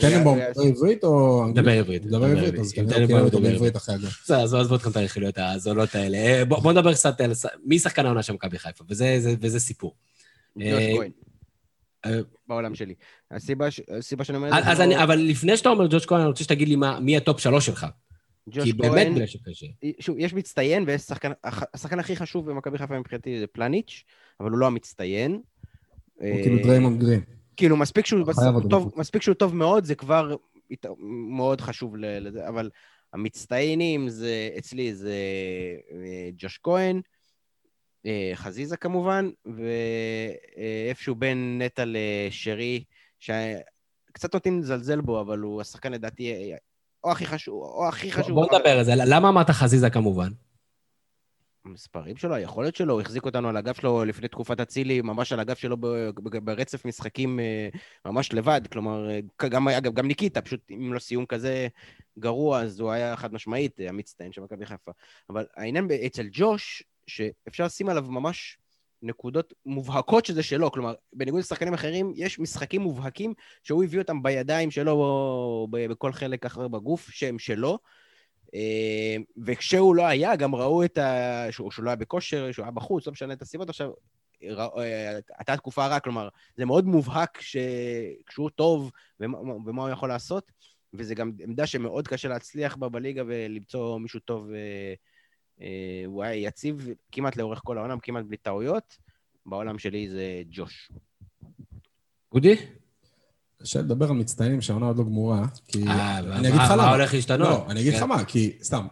טננבאום [laughs] מדבר עברית או? דבר עברית. מדבר עברית, אז כנראה קיבל אותו מדבר בעברית אחרי הגול. בסדר, עזוב עזוב אתכם את הרכילויות הזולות האלה. אה, בוא בוא נדבר קצת על... מי שחקן העונה של מכבי חיפה, וזה זה- סיפור. אה. אה, בעולם שלי. הסיבה שאני אומר אז זה, אז זה לא- אבל לפני שאתה אומר ג'וש כהן, אני רוצה שתגיד לי מי הטופ שלוש שלך. ג'וש כי באמת כהן, בגלל שקשה. שוב, יש מצטיין, והשחקן השחקן הכי חשוב במכבי חיפה מבחינתי זה פלניץ', אבל הוא לא המצטיין. הוא אה, כאילו דריימונד גרין. כאילו, מספיק שהוא, אותו טוב. מספיק שהוא טוב מאוד, זה כבר מאוד חשוב ל- לזה, אבל המצטיינים זה, אצלי זה אה, ג'וש כהן, אה, חזיזה כמובן, ואיפשהו בין נטע לשרי, שקצת נוטים לזלזל בו, אבל הוא השחקן לדעתי אה, או הכי חשוב, או הכי חשוב. בוא נדבר על זה. למה אמרת חזיזה כמובן? המספרים שלו, היכולת שלו, הוא החזיק אותנו על הגב שלו לפני תקופת אצילי, ממש על הגב שלו ברצף משחקים אה, ממש לבד. כלומר, אה, גם, אגב, גם ניקיטה, פשוט אם לא סיום כזה גרוע, אז הוא היה חד משמעית אה, המצטיין של מכבי חיפה. אבל העניין אצל ג'וש, שאפשר לשים עליו ממש נקודות מובהקות שזה שלו. כלומר, בניגוד לשחקנים אחרים, יש משחקים מובהקים שהוא הביא אותם בידיים שלו או בכל חלק אחר בגוף, שהם שלו. אה, וכשהוא לא היה, גם ראו את ה... שהוא, שהוא לא היה בכושר, שהוא היה בחוץ, לא משנה את הסיבות עכשיו. אה, הייתה תקופה רעה, כלומר, זה מאוד מובהק שכשהוא טוב ומה, ומה הוא יכול לעשות, וזה גם עמדה שמאוד קשה להצליח בה בליגה ולמצוא מישהו טוב. אה, הוא היה יציב כמעט לאורך כל העולם, כמעט בלי טעויות. בעולם שלי זה ג'וש. אודי? קשה לדבר על מצטיינים שהעונה עוד לא גמורה, כי... אה, אני מה- אגיד לך מה למה. הולך להשתנות? לא, אני אגיד לך כן. מה, כי סתם,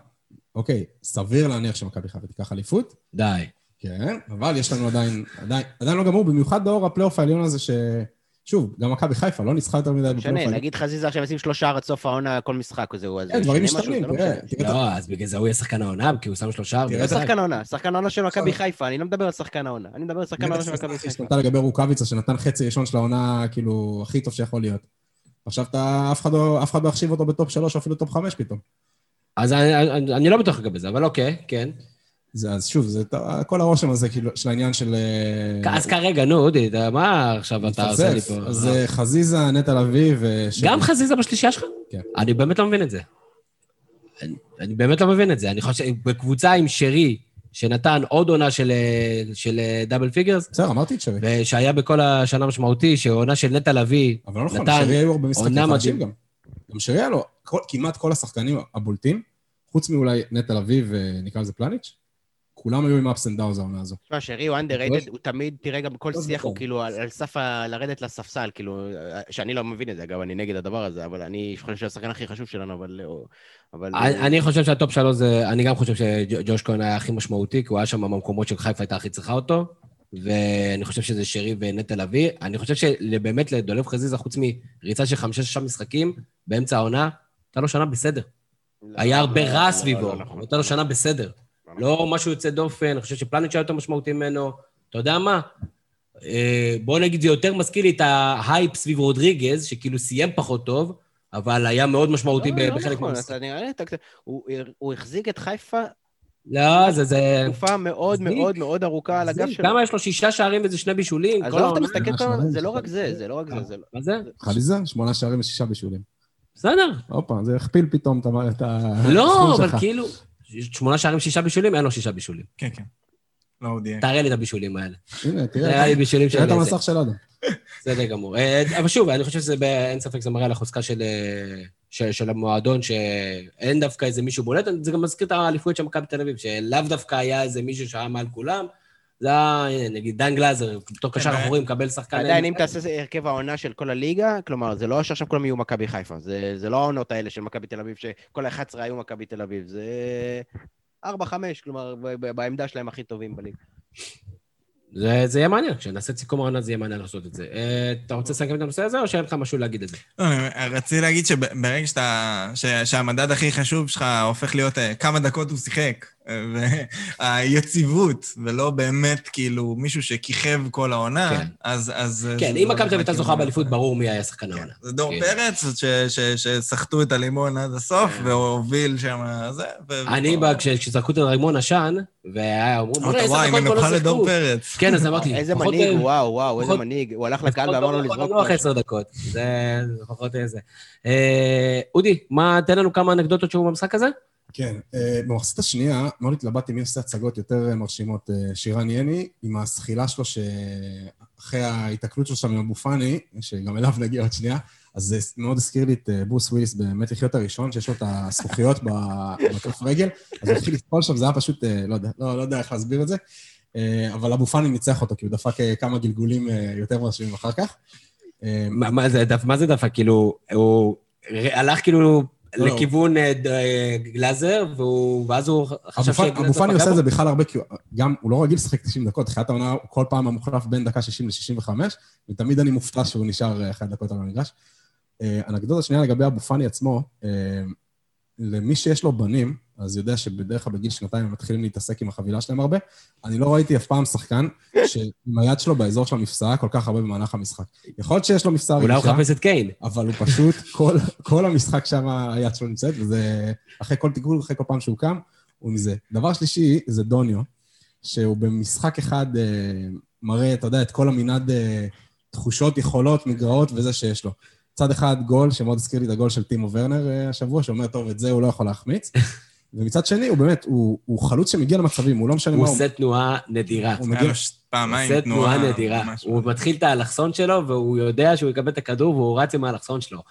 אוקיי, סביר להניח שמכבי חיפה תיקח אליפות, די. כן, אבל יש לנו עדיין, עדיין, עדיין לא גמור, במיוחד לאור הפלייאוף העליון הזה ש... שוב, גם מכבי חיפה לא ניצחה יותר מדי בפלייאוף משנה. נגיד חזיזה עכשיו ישים שלושה עד סוף העונה כל משחק, זהו, אז... כן, דברים משתנים, לא תראה. משנה. תראה לא, אז בגלל זה הוא יהיה שחקן העונה, כי הוא שם שלושה תראה שחקן העונה, שחקן העונה של מכבי. חיפה, אני לא מדבר על שחקן העונה, אני מדבר על שחקן העונה של מכבי חיפה. שנתן לגבי רוקאביצה, שנתן חצי ראשון של העונה, כאילו, הכי טוב שיכול להיות. עכשיו אתה, אף אחד לא, אף אחד לא יחשיב אותו בטופ שלוש או אפילו טופ חמש פתאום. אז אני, אני, אני לא בטוח לגבי זה, אבל אוקיי, כן. זה, אז שוב, זה כל הרושם הזה, כאילו, של העניין של... אה, אז כרגע, נו, אודי, אתה- מה עכשיו אתה עושה לי. פה? אז אה, חזיזה, נטע לביא ו... גם חזיזה בשלישייה שלך? כן. אני באמת לא מבין את זה. אני, אני באמת לא מבין את זה. אני חושב, בקבוצה עם שרי, שנתן עוד עונה של, אה, של אה, double figures, בסדר, אמרתי את שרי. ושהיה בכל השנה משמעותי, שעונה של נטע לביא, אבל לא נכון, שרי היו הרבה משחקים עונה חדשים. גם. גם שרי היה לו, כל- כמעט כל השחקנים הבולטים, חוץ מאולי נטע לביא ונקרא לזה פלאניץ', כולם היו עם ups and downs העונה הזו. תשמע, שרי הוא underrated, הוא תמיד, תראה, גם בכל לא, זה שיח הוא נכון. כאילו על סף לרדת לספסל, כאילו, שאני לא מבין את זה, אגב, אני נגד הדבר הזה, אבל אני חושב שהוא השחקן הכי חשוב שלנו, אבל... אבל אני חושב שהטופ שלו זה... אני גם חושב שג'וש כהן היה הכי משמעותי, כי הוא היה שם במקומות שחיפה הייתה הכי צריכה אותו, ואני חושב שזה שרי ונטע לביא. אני חושב שבאמת לדולב חזיזה, חוץ מריצה של חמישה-שישה משחקים באמצע העונה, הייתה לו שנה בסדר. היה הרבה לא, רע לא, סביבו, לא, נכון. הייתה לו שנה בסדר. לא משהו יוצא דופן, אני חושב שפלניץ' היה יותר משמעותי ממנו. אתה יודע מה? אה, בוא נגיד, זה יותר מזכיר לי את ההייפ סביב רודריגז, שכאילו סיים פחות טוב, אבל היה מאוד משמעותי לא, ב- לא בחלק נכון, מהמשחק. אתה נראה לי, אתה הוא- הוא החזיק את חיפה לא, זה... זה... תקופה מאוד מחזיק. מאוד מאוד ארוכה על הגב שלו. כמה יש לו? שישה שערים ואיזה שני בישולים? עזוב, אתה? מסתכל כמה, מדהים, זה לא רק זה, זה לא רק זה, זה לא... מה זה? חליזה, שמונה שערים ושישה בישולים. בסדר. הופה, זה הכפיל פתאום את ה- את ה... לא, אבל. כאילו... שמונה שערים, שישה בישולים, אין לו שישה בישולים. כן, כן. לא. תראה לי את הבישולים האלה. הנה, תראה לי תראה, בישולים של... תראה את זה. המסך של אדם. בסדר גמור. אה, אבל שוב, אני חושב שזה, אין ספק, זה מראה על החוזקה של, אה, של, של המועדון, שאין דווקא איזה מישהו בולט, זה גם מזכיר את האליפויות של מכבי תל אביב, שלאו דווקא היה איזה מישהו שהיה מעל כולם. זה היה, נגיד, דן גלאזר, בתור קשר כן, אחורי, מקבל שחקן... עדיין, אם תעשה הרכב העונה של כל הליגה, כלומר, זה לא שעכשיו כולם יהיו מכבי חיפה, זה זה לא העונות האלה של מכבי תל אביב, שכל ה-11 היו מכבי תל אביב, זה 4-5, כלומר, בעמדה שלהם הכי טובים בליגה. זה, זה יהיה מעניין, כשנעשה את סיכום העונה זה יהיה מעניין לעשות את זה. אה, אתה רוצה לסכם את הנושא הזה, או שאין לך משהו להגיד את זה? לא, אני רציתי להגיד שברגע שאתה, ש- שהמדד הכי חשוב שלך הופך להיות אה, כמה דקות הוא שיחק, והיציבות, ולא באמת כאילו מישהו שכיכב כל העונה, כן. אז... אז כן, אם לא מכבי תל אביב הייתה זוכה באליפות, ברור מי היה שחקן כן, העונה. זה דור כן. פרץ, ש- ש- שסחטו את הלימון עד הסוף, כן. והוביל שם זה. ו- אני, כשזרקו את הרימון עשן, ואמרו, בוא אמרת, נעשה וואי, דקות, נעשה לדור שיחקו." פרץ. כן, אז אמרתי, איזה מנהיג, אה, וואו, וואו, איזה מנהיג. הוא הלך לקהל ואמר לו לא- לזרוק לא משהו. עשר דקות. זה לפחות איזה. אה, אודי, מה, תן לנו כמה אנקדוטות שהיו במשחק הזה? כן, אה, במחצית השנייה, מאוד התלבטתי מי עושה הצגות יותר אה, מרשימות. אה, שירן יני, עם הזחילה שלו, שאחרי ההיתקלות שלו שם עם אבו פאני, שגם אליו נגיע עוד שנייה, אז זה מאוד הזכיר לי את ברוס וויליס באמת לחיות הראשון, שיש לו את הזכוכיות בכף רגל, אז הוא התחיל לספול שם, זה היה פשוט, לא יודע, לא, לא יודע איך להסביר את זה, אבל אבו פאני ניצח אותו, כי הוא דפק כמה גלגולים יותר מרשימים אחר כך. מה מה זה מה זה דפק? כאילו, הוא הלך כאילו. לכיוון אה, אה, גלאזר, ואז הוא חשב שגלאזר אבו פאני עושה? את זה בכלל הרבה, כי גם, הוא לא רגיל לשחק 90 דקות, תחילת העונה הוא כל פעם המוחלף בין דקה 60 ל-65, ותמיד אני מופתע שהוא נשאר אה, אחרי דקות על המגרש. אנקדוטה שנייה לגבי אבו פאני עצמו, למי שיש לו בנים, אז יודע שבדרך כלל בגיל שנתיים הם מתחילים להתעסק עם החבילה שלהם הרבה. אני לא ראיתי אף פעם שחקן שעם היד שלו באזור של המפסעה כל כך הרבה במהלך המשחק. יכול להיות שיש לו מפסעה אולי הוא רגישה, מחפש את קיין. אבל הוא פשוט, [laughs] כל, כל המשחק שם היד שלו נמצאת, וזה אחרי כל תיקול, אחרי כל פעם שהוא קם, הוא מזה. דבר שלישי זה דוניו, שהוא במשחק אחד אה, מראה, אתה יודע, את כל המנעד אה, תחושות, יכולות, מגרעות וזה שיש לו. צד אחד גול, שמאוד הזכיר לי את הגול של טימו ורנר אה, השבוע, שאומר, טוב, את זה הוא לא יכול להחמיץ. [laughs] ומצד שני, הוא באמת, הוא, הוא חלוץ שמגיע למצבים, הוא לא משנה הוא מה הוא... עושה תנועה נדירה. הוא הוא מגיע... היה לו ש- פעמיים עושה תנועה... תנועה נדירה. הוא מתחיל את האלכסון שלו, והוא יודע שהוא יקבל את הכדור, והוא רץ עם האלכסון שלו.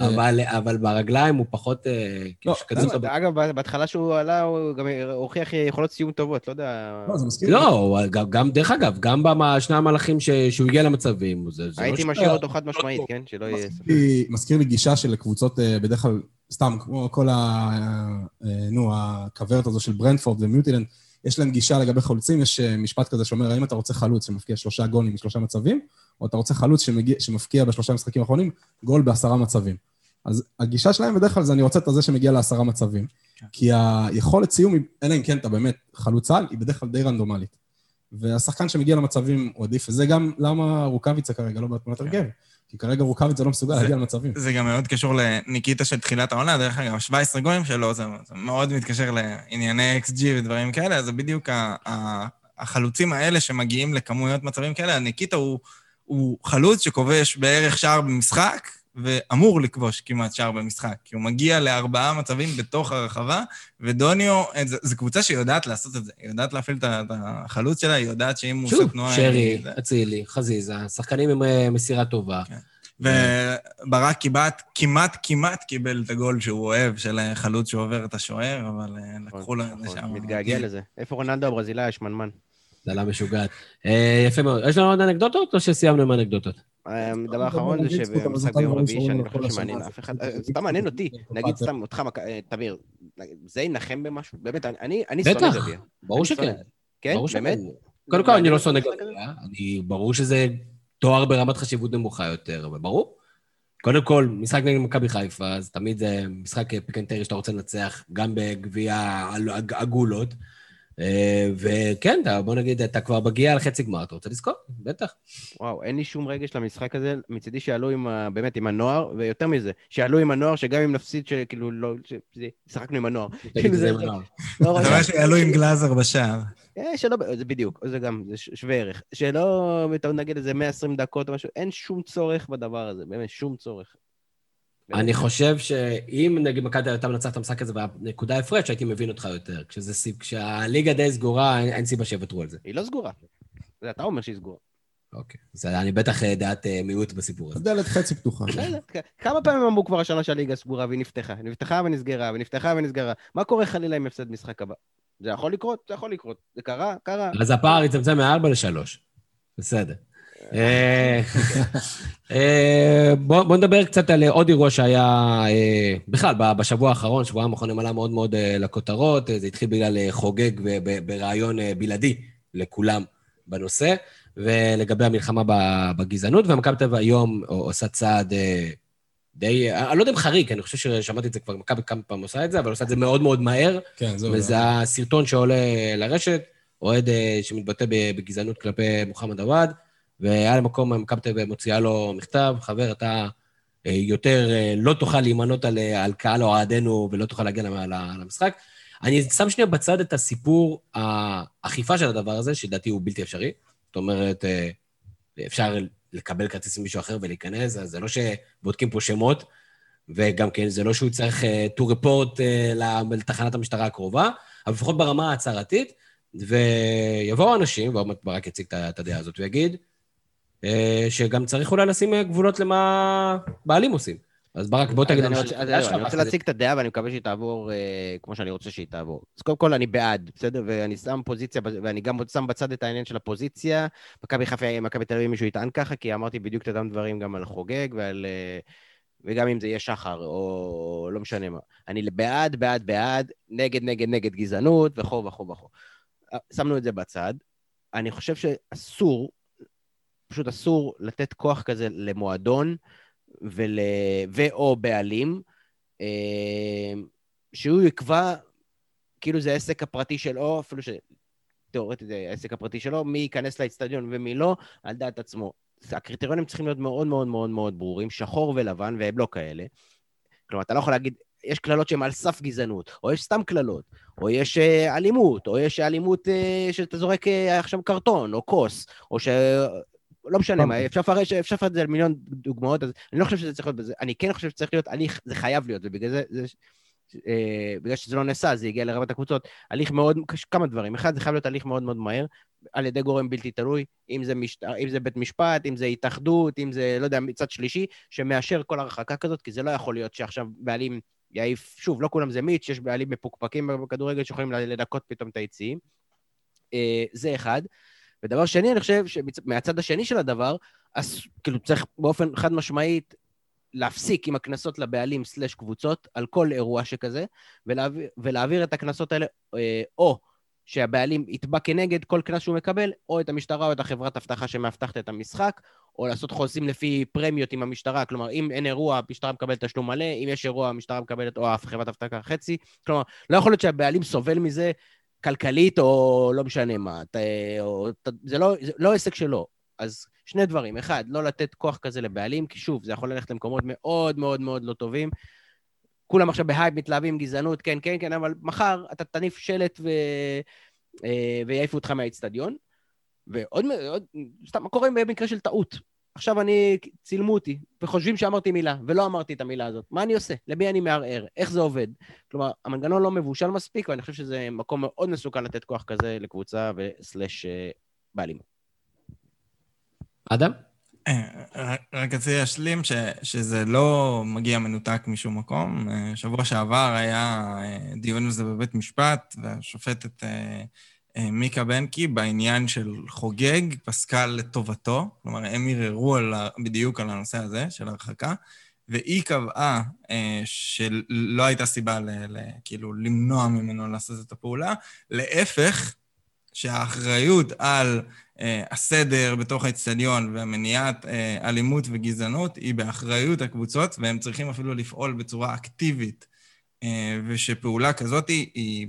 אה. אבל אבל ברגליים הוא פחות... אה, כאילו, לא, אז- טוב. אגב, בהתחלה שהוא עלה, הוא גם הוכיח יכולות סיום טובות, לא יודע... לא, זה מזכיר לי. לא, גם- גם, דרך אגב, גם בשני המהלכים ש- שהוא הגיע למצבים, זה זה לא הייתי ש- משאיר אותו חד משמעית, כן? שלא יהיה... מזכיר לי- מזכיר לי גישה של קבוצות, אה, בדרך כלל, סתם, כמו כל ה... נו, הכוורת הזו של ברנדפורד ומיוטילנד, יש להם גישה לגבי חלוצים, יש משפט כזה שאומר, האם אתה רוצה חלוץ שמפקיע שלושה גולים משלושה מצבים, או אתה רוצה חלוץ שמגיע, שמפקיע בשלושה משחקים האחרונים גול בעשרה מצבים. אז הגישה שלהם בדרך כלל זה אני רוצה את הזה שמגיע לעשרה מצבים. כן. כי היכולת סיום, אלא אם כן אתה באמת חלוץ על, היא בדרך כלל די רנדומלית. והשחקן שמגיע למצבים הוא עדיף, וזה גם למה רוקאביצה כרגע לא בתמונת כן. הרכב. כי כרגע רוקאביצה לא מסוגל להגיע למצבים. זה גם מאוד קשור לניקיטה של תחילת העונה, דרך אגב, 17 גולים שלו, זה, זה מאוד מתקשר לענייני XG ודברים כאלה, זה בדיוק ה, ה, החלוצים האלה שמגיעים לכמויות מצבים כאלה. ניקיטה הוא, הוא חלוץ שכובש בערך שער במשחק, ואמור לכבוש כמעט שער במשחק, כי הוא מגיע לארבעה מצבים בתוך הרחבה, ודוניו, זו קבוצה שיודעת לעשות את זה, היא יודעת להפעיל את החלוץ שלה, היא יודעת שאם הוא עושה תנועה... שוב, שרי, אצילי, חזיזה, שחקנים עם אה, מסירה טובה. כן. וברק כמעט, כמעט, כמעט קיבל את הגול שהוא אוהב, של חלוץ שעובר את השוער, אבל אה, נכון, לקחו לו את זה נכון, שם. מתגעגע לזה. איפה רונלדו הברזילאי, השמנמן? דלה משוגעת. אה, יפה מאוד. יש לנו עוד אנקדוטות, או שסיימנו עם אנקדוטות? אה, דבר אחרון זה שבמשחק ביום רביעי, שאני חושב שמעניין אף אחד, אה, סתם מעניין אותי, נגיד סתם אותך, תמיר, זה ינחם במשהו? באמת, אני שונא גביע. בטח, ברור שכן. כן? באמת? קודם כל, אני לא שונא גביע, ברור שזה תואר ברמת חשיבות נמוכה יותר, אבל ברור. קודם כל, משחק נגד מכבי חיפה, אז תמיד זה משחק פיקנטרי שאתה רוצה לנצח, גם בגביע הגולות. אה, וכן, בוא נגיד, אתה כבר מגיע לחצי גמר, אתה רוצה לזכור? בטח. וואו, אין לי שום רגש למשחק הזה. מצידי שיעלו עם, ה... באמת עם הנוער, ויותר מזה, שיעלו עם הנוער, שגם אם נפסיד, שכאילו לא... שחקנו עם הנוער. תגיד, זה עם הנוער. אתה אומר שיעלו עם גלאזר בשער. אה, שלא, זה בדיוק, זה גם, זה שווה ערך. שלא, נגיד איזה 120 דקות או משהו, אין שום צורך בדבר הזה, באמת, שום צורך. אני חושב שאם נגיד מכבי הייתה מנצחת את המשחק הזה בנקודה הפרש, הייתי מבין אותך יותר. כשהליגה די סגורה, אין סיבה שיוותרו על זה. היא לא סגורה. זה אתה אומר שהיא סגורה. אוקיי. אז אני בטח אה, דעת אה, מיעוט בסיפור הזה. דלת חצי פתוחה. [laughs] כמה פעמים אמרו כבר השנה שהליגה סגורה והיא נפתחה? נפתחה ונסגרה, ונפתחה ונסגרה. מה קורה חלילה אם הפסד משחק הבא? זה יכול לקרות? זה יכול לקרות. זה קרה? קרה. אז הפער יצמצם מ-4 ל-3. בסדר. אה, אה, בואו נדבר קצת על עוד אירוע שהיה אה, בכלל, בשבוע האחרון, שבועיים האחרונים עלה מאוד מאוד לכותרות. זה התחיל בגלל חוגג ברעיון בלעדי לכולם בנושא, ולגבי המלחמה בגזענות, ומכבי תל אביב היום עושה צעד די, אני לא יודע אם חריג, אני חושב ששמעתי את זה כבר, מכבי כמה פעמים עושה את זה, אבל עושה את זה מאוד מאוד מהר. כן. וזה הסרטון שעולה לרשת, אוהד שמתבטא בגזענות כלפי מוחמד עוואד. והיה למקום, מכבי תל אביב מוציאה לו מכתב, חבר, אתה אה, יותר אה, לא תוכל להימנות על, אה, על קהל אוהדינו ולא תוכל להגן על המשחק. אני שם שנייה בצד את הסיפור האכיפה של הדבר הזה, שלדעתי הוא בלתי אפשרי. זאת אומרת, אפשר לקבל כרטיס ממישהו אחר ולהיכנס, אז זה לא שבודקים פה שמות, וגם כן, זה לא שהוא צריך to report לתחנת המשטרה הקרובה, אבל לפחות ברמה ההצהרתית, ויבואו אנשים, ועוד מעט ברק יציג את הדעה הזאת ויגיד, שגם צריך אולי לשים אה, גבולות למה בעלים עושים. אז ברק, בוא תגיד לנו שלך. אני רוצה להציג את הדעה ואני מקווה שהיא תעבור אה, כמו שאני רוצה שהיא תעבור. אז קודם כל אני בעד, בסדר? ואני שם פוזיציה, ואני גם שם בצד את העניין של הפוזיציה. מכבי חיפה, מכבי תל אביב, מישהו יטען ככה, כי אמרתי בדיוק את אותם דברים גם על חוגג ועל... וגם אם זה יהיה שחר, או לא משנה מה. אני בעד, בעד, בעד, נגד, נגד, נגד גזענות, וכו' וכו' וכו'. שמנו את זה בצד. אני חושב שאסור פשוט אסור לתת כוח כזה למועדון ול... ו/או בעלים, אה, שהוא יקבע, כאילו זה העסק הפרטי שלו, אפילו שתאורטית זה העסק הפרטי שלו, מי ייכנס לאצטדיון ומי לא, על דעת עצמו. הקריטריונים צריכים להיות מאוד מאוד מאוד מאוד ברורים, שחור ולבן, והם לא כאלה. כלומר, אתה לא יכול להגיד, יש קללות שהן על סף גזענות, או יש סתם קללות, או יש אה, אלימות, או יש אלימות אה, שאתה זורק עכשיו קרטון, או כוס, או ש... לא משנה מה, אפשר לפרש, את זה על מיליון דוגמאות, אז אני לא חושב שזה צריך להיות בזה, אני כן חושב שצריך להיות הליך, זה חייב להיות, ובגלל זה, זה אה, בגלל שזה לא נעשה, זה הגיע לרמת הקבוצות, הליך מאוד, כמה דברים, אחד, זה חייב להיות הליך מאוד מאוד מהר, על ידי גורם בלתי תלוי, אם זה, מש... אם זה בית משפט, אם זה התאחדות, אם זה, לא יודע, מצד שלישי, שמאשר כל הרחקה כזאת, כי זה לא יכול להיות שעכשיו בעלים יעיף, שוב, לא כולם זה מיץ', יש בעלים מפוקפקים בכדורגל שיכולים לנקות פתאום את היציעים. אה, זה אחד. ודבר שני, אני חושב שמהצד השני של הדבר, אז כאילו צריך באופן חד משמעית להפסיק עם הקנסות לבעלים סלש קבוצות על כל אירוע שכזה, ולהעביר, ולהעביר את הקנסות האלה אה, או שהבעלים יתבע כנגד כל קנס שהוא מקבל, או את המשטרה או את החברת אבטחה שמאבטחת את המשחק, או לעשות חוזים לפי פרמיות עם המשטרה, כלומר, אם אין אירוע, המשטרה מקבלת תשלום מלא, אם יש אירוע, המשטרה מקבלת, או חברת אבטחה חצי. כלומר, לא יכול להיות שהבעלים סובל מזה כלכלית, או לא משנה מה. ת, או, ת, זה, לא, זה לא עסק שלו. אז שני דברים. אחד, לא לתת כוח כזה לבעלים, כי שוב, זה יכול ללכת למקומות מאוד מאוד מאוד לא טובים. כולם עכשיו בהייפ מתלהבים גזענות, כן, כן, כן, אבל מחר אתה תניף שלט ו... אה, ויעיפו אותך מהאיצטדיון. ועוד, עוד, סתם, מה קורה במקרה של טעות? עכשיו אני, צילמו אותי, וחושבים שאמרתי מילה, ולא אמרתי את המילה הזאת. מה אני עושה? למי אני מערער? איך זה עובד? כלומר, המנגנון לא מבושל מספיק, ואני חושב שזה מקום מאוד מסוכן לתת כוח כזה לקבוצה וסלאש אה, בעלים. אדם? אה, רק רציתי להשלים שזה לא מגיע מנותק משום מקום. אה, שבוע שעבר היה דיון על זה בבית משפט, והשופטת מיקה בנקי בעניין של חוגג פסקה לטובתו. כלומר, הם ערערו בדיוק על הנושא הזה של הרחקה, והיא קבעה שלא הייתה סיבה ל, ל, כאילו למנוע ממנו לעשות את הפעולה. להפך, שהאחריות על אה, הסדר בתוך האצטדיון והמניעת אה, אלימות וגזענות היא באחריות הקבוצות, והם צריכים אפילו לפעול בצורה אקטיבית, אה, ושפעולה כזאת היא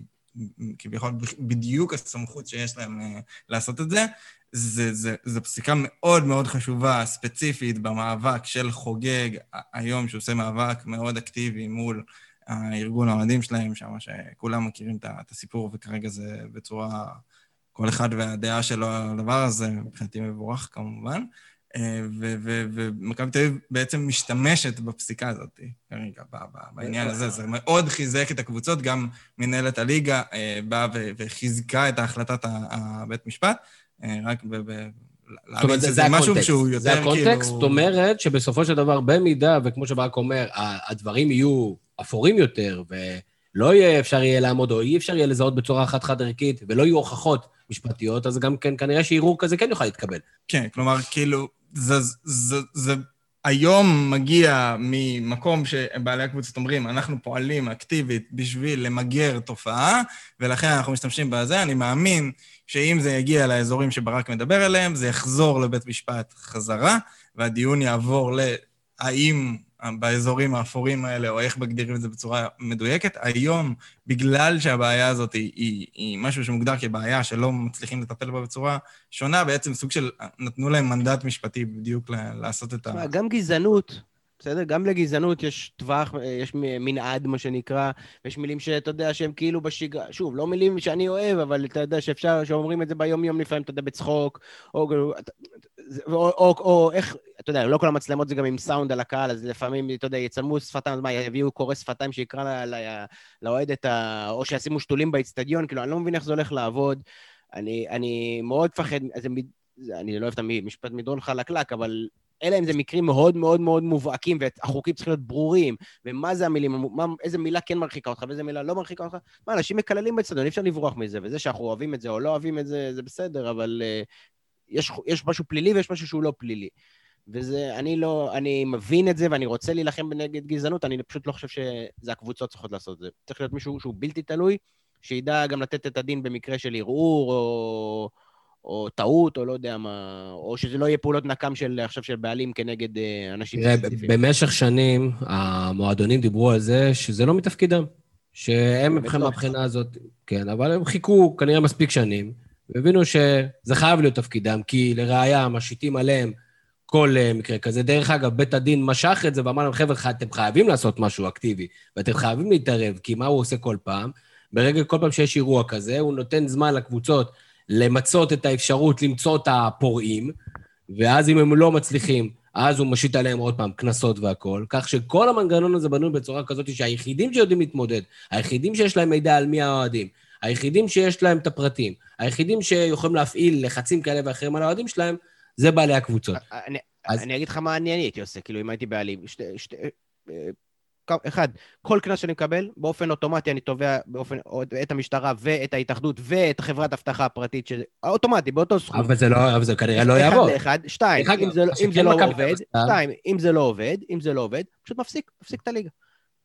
כביכול בדיוק הסמכות שיש להם לעשות את זה. זה, זה, זה פסיקה מאוד מאוד חשובה, ספציפית, במאבק של חוגג היום, שעושה מאבק מאוד אקטיבי מול הארגון האוהדים שלהם, שם שכולם מכירים את הסיפור, וכרגע זה בצורה כל אחד והדעה שלו על הדבר הזה, מבחינתי מבורך כמובן. אה, ומכבי תל אביב בעצם משתמשת בפסיקה הזאת כרגע, בעניין הזה. זה מאוד חיזק את הקבוצות, גם מנהלת הליגה אה, באה וחיזקה את החלטת הבית משפט, אה, רק ב... זאת אומרת, זה, זה משהו שהוא יותר כאילו... זה הקונטקסט, זאת אומרת שבסופו של דבר, במידה, וכמו שברק אומר, הדברים יהיו אפורים יותר, ולא יהיה אפשר יהיה לעמוד, או אי אפשר יהיה לזהות בצורה חד-חד ערכית, ולא יהיו הוכחות משפטיות, אז גם כן, כנראה שערעור כזה כן יוכל להתקבל. כן, כלומר, כאילו, זה, זה, זה, זה היום מגיע ממקום שבעלי הקבוצות אומרים, אנחנו פועלים אקטיבית בשביל למגר תופעה, ולכן אנחנו משתמשים בזה. אני מאמין שאם זה יגיע לאזורים שברק מדבר עליהם, זה יחזור לבית משפט חזרה, והדיון יעבור להאם באזורים האפורים האלה, או איך מגדירים את זה בצורה מדויקת. היום, בגלל שהבעיה הזאת היא, היא, היא משהו שמוגדר כבעיה שלא מצליחים לטפל בה בצורה שונה, בעצם סוג של, נתנו להם מנדט משפטי בדיוק לעשות את ה... גם גזענות, בסדר? גם לגזענות יש טווח, יש מנעד, מה שנקרא, ויש מילים שאתה יודע שהן כאילו בשגרה, שוב, לא מילים שאני אוהב, אבל אתה יודע שאפשר, שאומרים את זה ביום-יום לפעמים, אתה יודע, בצחוק, או, או, או, או, או איך, אתה יודע, לא כל המצלמות זה גם עם סאונד על הקהל, אז לפעמים, אתה יודע, יצלמו שפתיים, אז מה, יביאו קורא שפתיים שיקרא לאוהד את ה... או שישימו שתולים באיצטדיון, כאילו, אני לא מבין איך זה הולך לעבוד. אני, אני מאוד מפחד, אני לא אוהב את המשפט מדרון חלקלק, אבל אלא אם זה מקרים מאוד מאוד מאוד מובהקים, והחוקים צריכים להיות ברורים, ומה זה המילים, מה, איזה מילה כן מרחיקה אותך ואיזה מילה לא מרחיקה אותך. מה, אנשים מקללים באצטדיון, אי אפשר לברוח מזה, וזה שאנחנו אוהבים את זה או לא אוהבים את זה, זה בסדר, אבל uh, יש, יש משהו פלילי ויש משהו שהוא לא פלילי. וזה, אני לא, אני מבין את זה ואני רוצה להילחם בנגד גזענות, אני פשוט לא חושב שזה הקבוצות צריכות לעשות את זה. צריך להיות מישהו שהוא בלתי תלוי, שידע גם לתת את הדין במקרה של ערעור או... או טעות, או לא יודע מה, או שזה לא יהיה פעולות נקם של עכשיו של בעלים כנגד אה, אנשים ספציפיים. במשך שנים המועדונים דיברו על זה שזה לא מתפקידם. שהם מבחינה הזאת, כן, אבל הם חיכו כנראה מספיק שנים, והבינו שזה חייב להיות תפקידם, כי לראיה משיתים עליהם כל uh, מקרה כזה. דרך אגב, בית הדין משך את זה ואמר להם, חבר'ה, אתם חייבים לעשות משהו אקטיבי, ואתם חייבים להתערב, כי מה הוא עושה כל פעם? ברגע, כל פעם שיש אירוע כזה, הוא נותן זמן לקבוצות למצות את האפשרות למצוא את הפורעים, ואז אם הם לא מצליחים, אז הוא משית עליהם עוד פעם קנסות והכול, כך שכל המנגנון הזה בנוי בצורה כזאת שהיחידים שיודעים להתמודד, היחידים שיש להם מידע על מי האוהדים, היחידים שיש להם את הפרטים, היחידים שיכולים להפעיל לחצים כאלה ואחרים על האוהדים שלהם, זה בעלי הקבוצות. אני, אז... אני אגיד לך מה אני הייתי עושה, כאילו, אם הייתי בעלים. שתי, שתי, אה, אחד, כל קנס שאני מקבל, באופן אוטומטי אני תובע באופן, את המשטרה ואת ההתאחדות ואת חברת אבטחה הפרטית, שזה אוטומטי, באותו סכום. אבל זה, לא, אבל זה כנראה לא יעבוד. אחד לאחד, שתיים, אם זה, לא- אם זה לא עובד, שתיים, אם זה לא עובד, אם זה לא עובד, פשוט מפסיק, מפסיק את הליגה.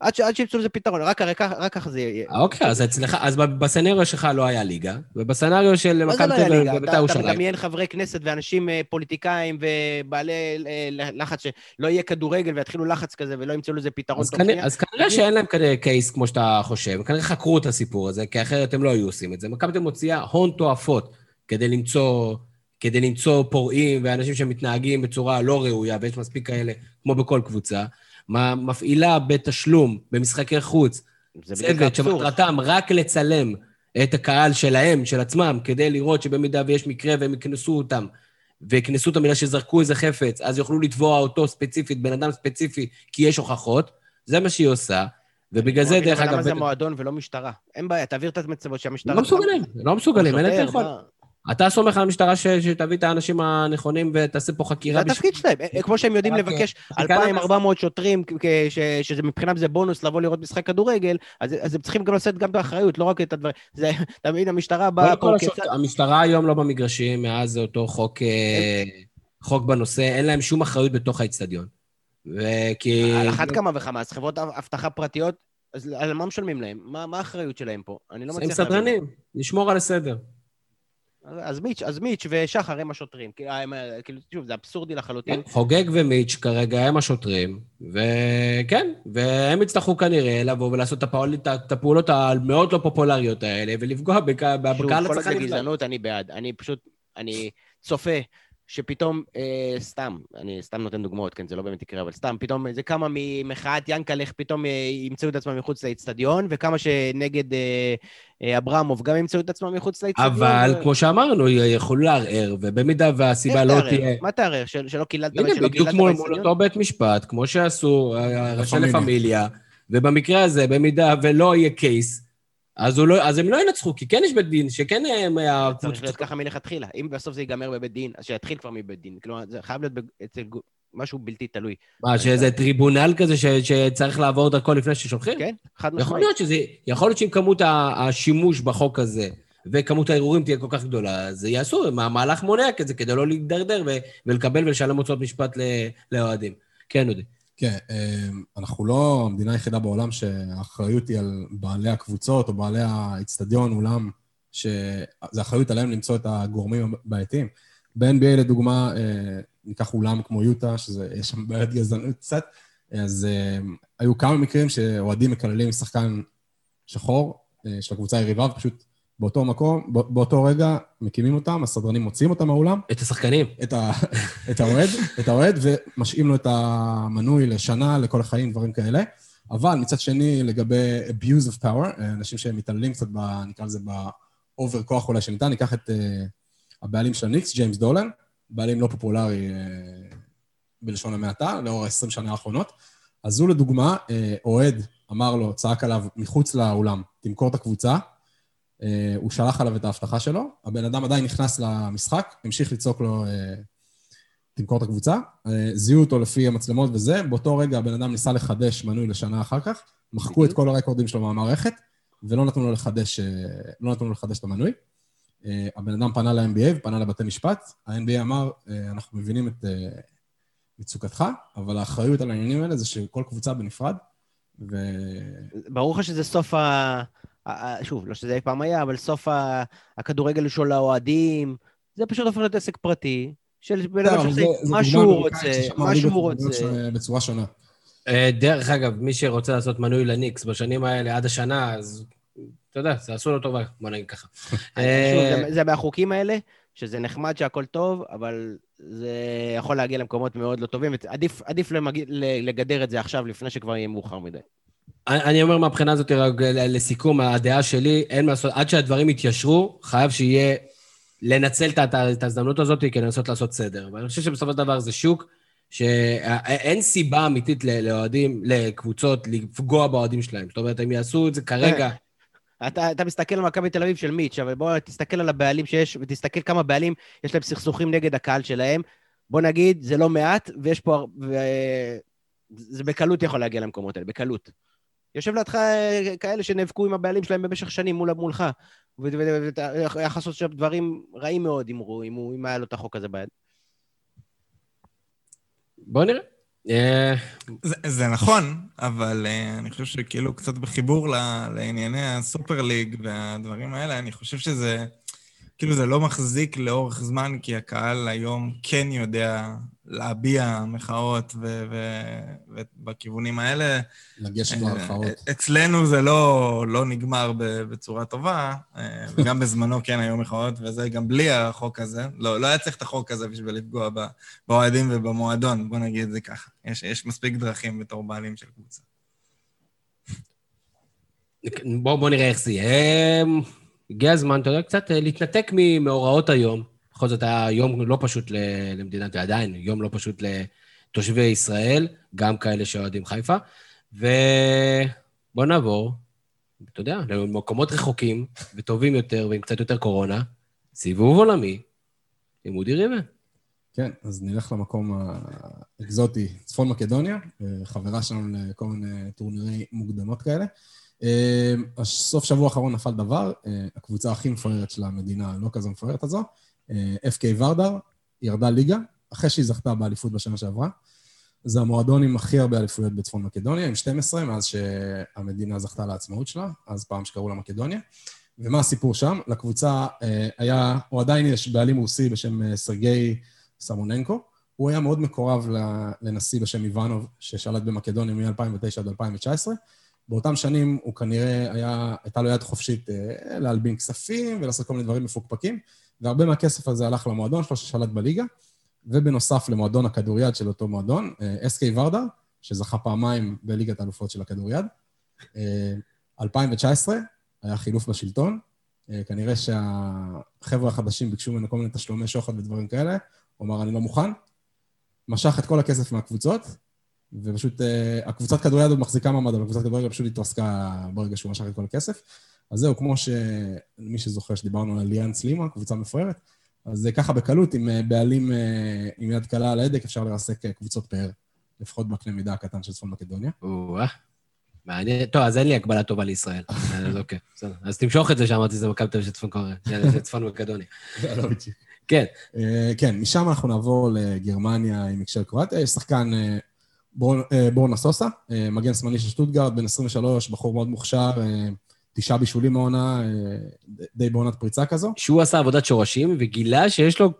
עד, ש, עד שימצאו לזה פתרון, רק, רק, רק ככה זה יהיה. אוקיי, אז אצלך, אז בסצנריו שלך לא היה ליגה, ובסצנריו של זה מכבי לא תל אביב? ובית"ר אתה- אתה ירושלים. מדמיין חברי כנסת ואנשים אה, פוליטיקאים ובעלי אה, לחץ שלא יהיה כדורגל ויתחילו לחץ כזה ולא ימצאו לזה פתרון אז כנראה-. אז כנראה שאין להם כנראה קייס כמו שאתה חושב, כנראה חקרו את הסיפור הזה, כי אחרת הם לא היו עושים את זה. מכבי תל מוציאה הון תועפות כדי למצוא, כדי למצוא פורעים ואנשים שמתנהגים בצורה לא ראויה, ויש מספיק כאלה, כמו בכל קבוצה. מה- מפעילה בתשלום, במשחקי חוץ, צוות. שמטרתם רק לצלם את הקהל שלהם, של עצמם, כדי לראות שבמידה ויש מקרה והם יקנסו אותם, ויקנסו אותם בגלל שזרקו איזה חפץ, אז יוכלו לתבוע אותו ספציפית, בן אדם ספציפי, כי יש הוכחות. זה מה שהיא עושה, ובגלל זה, דרך אגב... למה זה מועדון ולא משטרה? אין בעיה, תעביר את המצבות שהמשטרה... לא מסוגלים, לא מסוגלים, אין להם את היכולת. אתה סומך על המשטרה ש- שתביא את האנשים הנכונים ותעשה פה זה חקירה התפקיד שלהם. אה, כמו שהם יודעים רק, לבקש אה, 2,400 שוטרים, כ- כ- ש- שזה מבחינת זה בונוס לבוא לראות משחק כדורגל, אז אז הם צריכים גם לשאת גם את האחריות, לא רק את הדברים. זה, [laughs] מבין, המשטרה באה פה. השוט- המשטרה היום לא במגרשים, מאז זה אותו חוק, אה, חוק בנושא, אין להם שום אחריות בתוך האצטדיון. וכי... על אחת כמה וכמה, אז חברות אבטחה פרטיות, אז על מה משלמים להם? מה מה האחריות שלהם פה? אני לא מצליח... להבין. סדרנים, לשמור על הסדר. אז מיץ', אז מיץ' ושחר הם השוטרים. אה, אה, כאילו, שוב, זה אבסורדי לחלוטין. חוגג ומיץ' כרגע הם השוטרים, וכן, והם יצטרכו כנראה לבוא ולעשות את הפעול- את הפעולות המאוד לא פופולריות האלה, ולפגוע בק- שוב, בקהל כל עוד זה הצרכנים. שלהם. גזענות, אני בעד. אני פשוט, אני צופה שפתאום, אה, סתם, אני סתם נותן דוגמאות, כן, זה לא באמת יקרה, אבל סתם, פתאום איזה כמה ממחאת ינקלך פתאום אה, ימצאו את עצמם מחוץ לאצטדיון, וכמה שנגד אה, אה, אברמוב גם ימצאו את עצמם מחוץ לאצטדיון. אבל ו- כמו שאמרנו, יכולו לערער, ובמידה והסיבה איך לא תערער? תהיה... מה תערער? של- שלא קיללת הנה, שלא בדיוק קיללת מול מול באצטדיון? אותו בית משפט, כמו שעשו אה, ראשי פמיליה. לפמיליה, ובמקרה הזה, במידה ולא יהיה קייס, אז, לא, אז הם לא ינצחו, כי כן יש בית דין, שכן הם... אה, צריך להיות ככה מלכתחילה. אם בסוף זה ייגמר בבית דין, אז שיתחיל כבר מבית דין. כלומר, זה חייב להיות אצל משהו בלתי תלוי. מה, שאיזה טריבונל כזה ש, שצריך לעבור דרכו לפני ששולחים? כן? חד יכול משמעית. להיות שזה... יכול להיות שאם כמות השימוש בחוק הזה וכמות הערעורים תהיה כל כך גדולה, אז יעשו מה- מהלך מונע כזה כדי לא להידרדר ולקבל ולשלם הוצאות משפט לאוהדים. כן, אודי. כן, אה, אנחנו לא המדינה היחידה בעולם שהאחריות היא על בעלי הקבוצות או בעלי האיצטדיון, אולם, שזה אחריות עליהם למצוא את הגורמים הבעייתיים. ב-NBA לדוגמה, אה, ניקח אולם כמו יוטה, שיש שם בעיית גזענות קצת, אז אה, היו כמה מקרים שאוהדים מקללים שחקן שחור אה, של הקבוצה היריבה, ופשוט באותו מקום, בא- באותו רגע מקימים אותם, הסדרנים מוציאים אותם מהאולם, את השחקנים. [laughs] את, האוהד, את האוהד, ומשעים לו את המנוי לשנה, לכל החיים, דברים כאלה. אבל מצד שני, לגבי abuse of power, אה, אנשים שמתעללים קצת, ב, נקרא לזה, ב over כוח אולי שניתן, ניקח את אה, הבעלים של הניקס, ג'יימס דולן, בעלים לא פופולרי uh, בלשון המעטה, לאור ה-20 שנה האחרונות. אז הוא לדוגמה, אוהד אמר לו, צעק עליו מחוץ לאולם, תמכור את הקבוצה, הוא שלח עליו את ההבטחה שלו, הבן אדם עדיין נכנס למשחק, המשיך לצעוק לו, אה, תמכור את הקבוצה, אה, זיהו אותו לפי המצלמות וזה, באותו רגע הבן אדם ניסה לחדש מנוי לשנה אחר כך, מחקו את כל הרקורדים שלו מהמערכת, ולא נתנו לו לחדש, אה, לא נתנו לו לחדש את המנוי. אה, הבן אדם פנה ל-NBA ופנה לבתי משפט, ה-NBA אמר, אה, אנחנו מבינים את אה, מצוקתך, אבל האחריות על העניינים האלה זה שכל קבוצה בנפרד, ו... ברור לך שזה סוף ה... שוב, לא שזה אי פעם היה, אבל סוף הכדורגל של האוהדים, זה פשוט הופך להיות עסק פרטי, של בן אדם שעושה מה שהוא רוצה, מה שהוא רוצה. בצורה שונה. אה, דרך אגב, מי שרוצה לעשות מנוי לניקס בשנים האלה עד השנה, אז אתה יודע, זה עשו לו טובה, בוא נגיד ככה. [laughs] שוב, אה, זה- מהחוקים האלה, שזה נחמד שהכל טוב, אבל זה יכול להגיע למקומות מאוד לא טובים. עדיף, עדיף למג... ל- לגדר את זה עכשיו, לפני שכבר יהיה מאוחר מדי. אני אומר מהבחינה הזאת, רק לסיכום, הדעה שלי, אין מה לעשות, עד שהדברים יתיישרו, חייב שיהיה, לנצל את ההזדמנות הזאת כדי לנסות לעשות סדר. ואני חושב שבסופו של דבר זה שוק שאין סיבה אמיתית לאוהדים, לקבוצות, לפגוע באוהדים שלהם. זאת אומרת, הם יעשו את זה כרגע. אתה, אתה מסתכל על מכבי תל אביב של מיץ', אבל בוא תסתכל על הבעלים שיש, ותסתכל כמה בעלים יש להם סכסוכים נגד הקהל שלהם. בוא נגיד, זה לא מעט, ויש פה... ו... זה בקלות יכול להגיע למקומות האלה, בקלות. יושב לידך אה, כאלה שנאבקו עם הבעלים שלהם במשך שנים מול, מולך, והיה יכול לעשות שם דברים רעים מאוד אם, הוא- אם, הוא- אם היה לו את החוק הזה ביד. בוא נראה. אה, זה, זה נכון, אבל uh, אני חושב שכאילו קצת בחיבור ל, לענייני הסופר ליג והדברים האלה, אני חושב שזה, כאילו זה לא מחזיק לאורך זמן, כי הקהל היום כן יודע להביע מחאות ובכיוונים האלה. לגשת להרחאות. אצלנו זה לא, לא נגמר בצורה טובה, וגם בזמנו כן היו מחאות, וזה גם בלי החוק הזה. לא, לא היה צריך את החוק הזה בשביל לפגוע באוהדים ובמועדון, בוא נגיד את זה ככה. יש, יש מספיק דרכים בתור בעלים של קבוצה. בואו בוא נראה איך זה יהיה. הגיע הזמן, אתה יודע, קצת להתנתק ממאורעות היום. בכל זאת היה יום לא פשוט למדינת, ועדיין יום לא פשוט לתושבי ישראל, גם כאלה שאוהדים חיפה. ובואו נעבור, אתה יודע, למקומות רחוקים וטובים יותר ועם קצת יותר קורונה, סיבוב עולמי עם אודי ריבן. כן, אז נלך למקום האקזוטי, צפון מקדוניה, חברה שלנו לכל מיני טורנירי מוקדמות כאלה. סוף שבוע האחרון נפל דבר, הקבוצה הכי מפוארת של המדינה, לא כזה מפוארת הזו, FK ורדר, ירדה ליגה, אחרי שהיא זכתה באליפות בשנה שעברה. זה המועדון עם הכי הרבה אליפויות בצפון מקדוניה, עם 12, מאז שהמדינה זכתה לעצמאות שלה, אז פעם שקראו לה מקדוניה. ומה הסיפור שם? לקבוצה היה, או עדיין יש בעלים רוסי בשם סרגי סמוננקו. הוא היה מאוד מקורב לנשיא בשם איוונוב, ששלט במקדוניה מ-2009 עד 2019. באותם שנים הוא כנראה היה, הייתה לו יד חופשית להלבין כספים ולעשות כל מיני דברים מפוקפקים. והרבה מהכסף הזה הלך למועדון שלו ששלט בליגה, ובנוסף למועדון הכדוריד של אותו מועדון, SK ורדה, שזכה פעמיים בליגת האלופות של הכדוריד. 2019 היה חילוף בשלטון, כנראה שהחבר'ה החדשים ביקשו ממנו כל מיני תשלומי שוחד ודברים כאלה, הוא אמר, אני לא מוכן, משך את כל הכסף מהקבוצות, ופשוט הקבוצת כדוריד עוד מחזיקה מעמד, אבל הקבוצת כדוריד פשוט התרסקה ברגע שהוא משך את כל הכסף. אז זהו, כמו שמי שזוכר שדיברנו על ליאן סלימה, קבוצה מפוארת, אז ככה בקלות, עם בעלים עם יד קלה על ההדק, אפשר לרסק קבוצות פאר, לפחות בקנה מידה הקטן של צפון מקדוניה. או-אה, מעניין. טוב, אז אין לי הגבלה טובה לישראל. [laughs] אז אוקיי, בסדר. אז תמשוך את זה שאמרתי, זה מכבי תל אביב של צפון מקדוניה. [laughs] לא בדיוק. כן. כן, משם אנחנו נעבור לגרמניה עם הקשר קרואטיה. יש שחקן בורנה סוסה, מגן שמאלי של שטוטגרד, בן 23, בחור מאוד מוכשר, תשעה בישולים מהעונה, די בעונת פריצה כזו. שהוא עשה עבודת שורשים וגילה שיש לו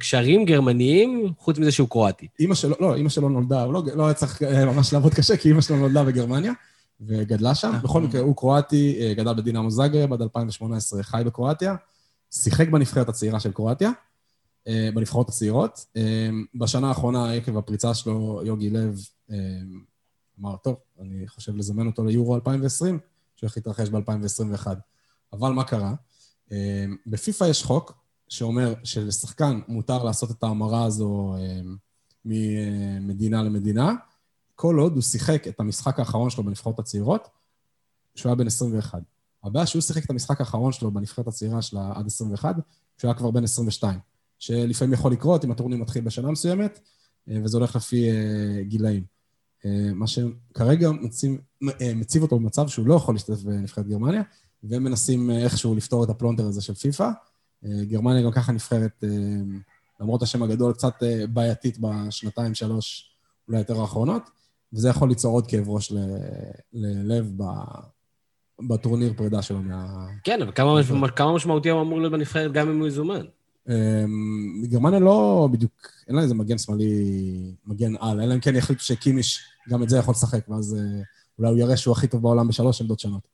קשרים גרמניים, חוץ מזה שהוא קרואטי. אימא שלו, לא, אימא שלו נולדה, הוא לא, לא היה צריך ממש לעבוד קשה, כי אימא שלו נולדה בגרמניה, וגדלה שם. בכל מקרה, הוא קרואטי, גדל בדינמו זאגרב עד 2018, חי בקרואטיה, שיחק בנבחרת הצעירה של קרואטיה, בנבחרות הצעירות. בשנה האחרונה, עקב הפריצה שלו, יוגי לב אמר, טוב, אני חושב לזמן אותו ליורו 2020, שהולך להתרחש ב-2021. אבל מה קרה? בפיפ"א יש חוק שאומר שלשחקן מותר לעשות את ההמרה הזו ממדינה למדינה, כל עוד הוא שיחק את המשחק האחרון שלו בנבחרות הצעירות, שהוא היה בן 21. הבעיה שהוא שיחק את המשחק האחרון שלו בנבחרת הצעירה שלה עד 21, שהוא היה כבר בן 22, שלפעמים יכול לקרות אם הטורניר מתחיל בשנה מסוימת, וזה הולך לפי גילאים. מה שכרגע מציב, מציב אותו במצב שהוא לא יכול להשתתף בנבחרת גרמניה, והם מנסים איכשהו לפתור את הפלונטר הזה של פיפ"א. גרמניה גם ככה נבחרת, למרות השם הגדול, קצת בעייתית בשנתיים, שלוש, אולי יותר האחרונות, וזה יכול ליצור עוד כאב ראש ללב בטורניר פרידה שלו מה... כן, אבל כמה משמעותי הוא אמור להיות בנבחרת גם אם הוא יזומן? גרמניה לא בדיוק, אין לה איזה מגן שמאלי, מגן על, אלא אם כן יחליטו שקימיש גם את זה יכול לשחק, ואז אולי הוא יראה שהוא הכי טוב בעולם בשלוש עמדות שונות.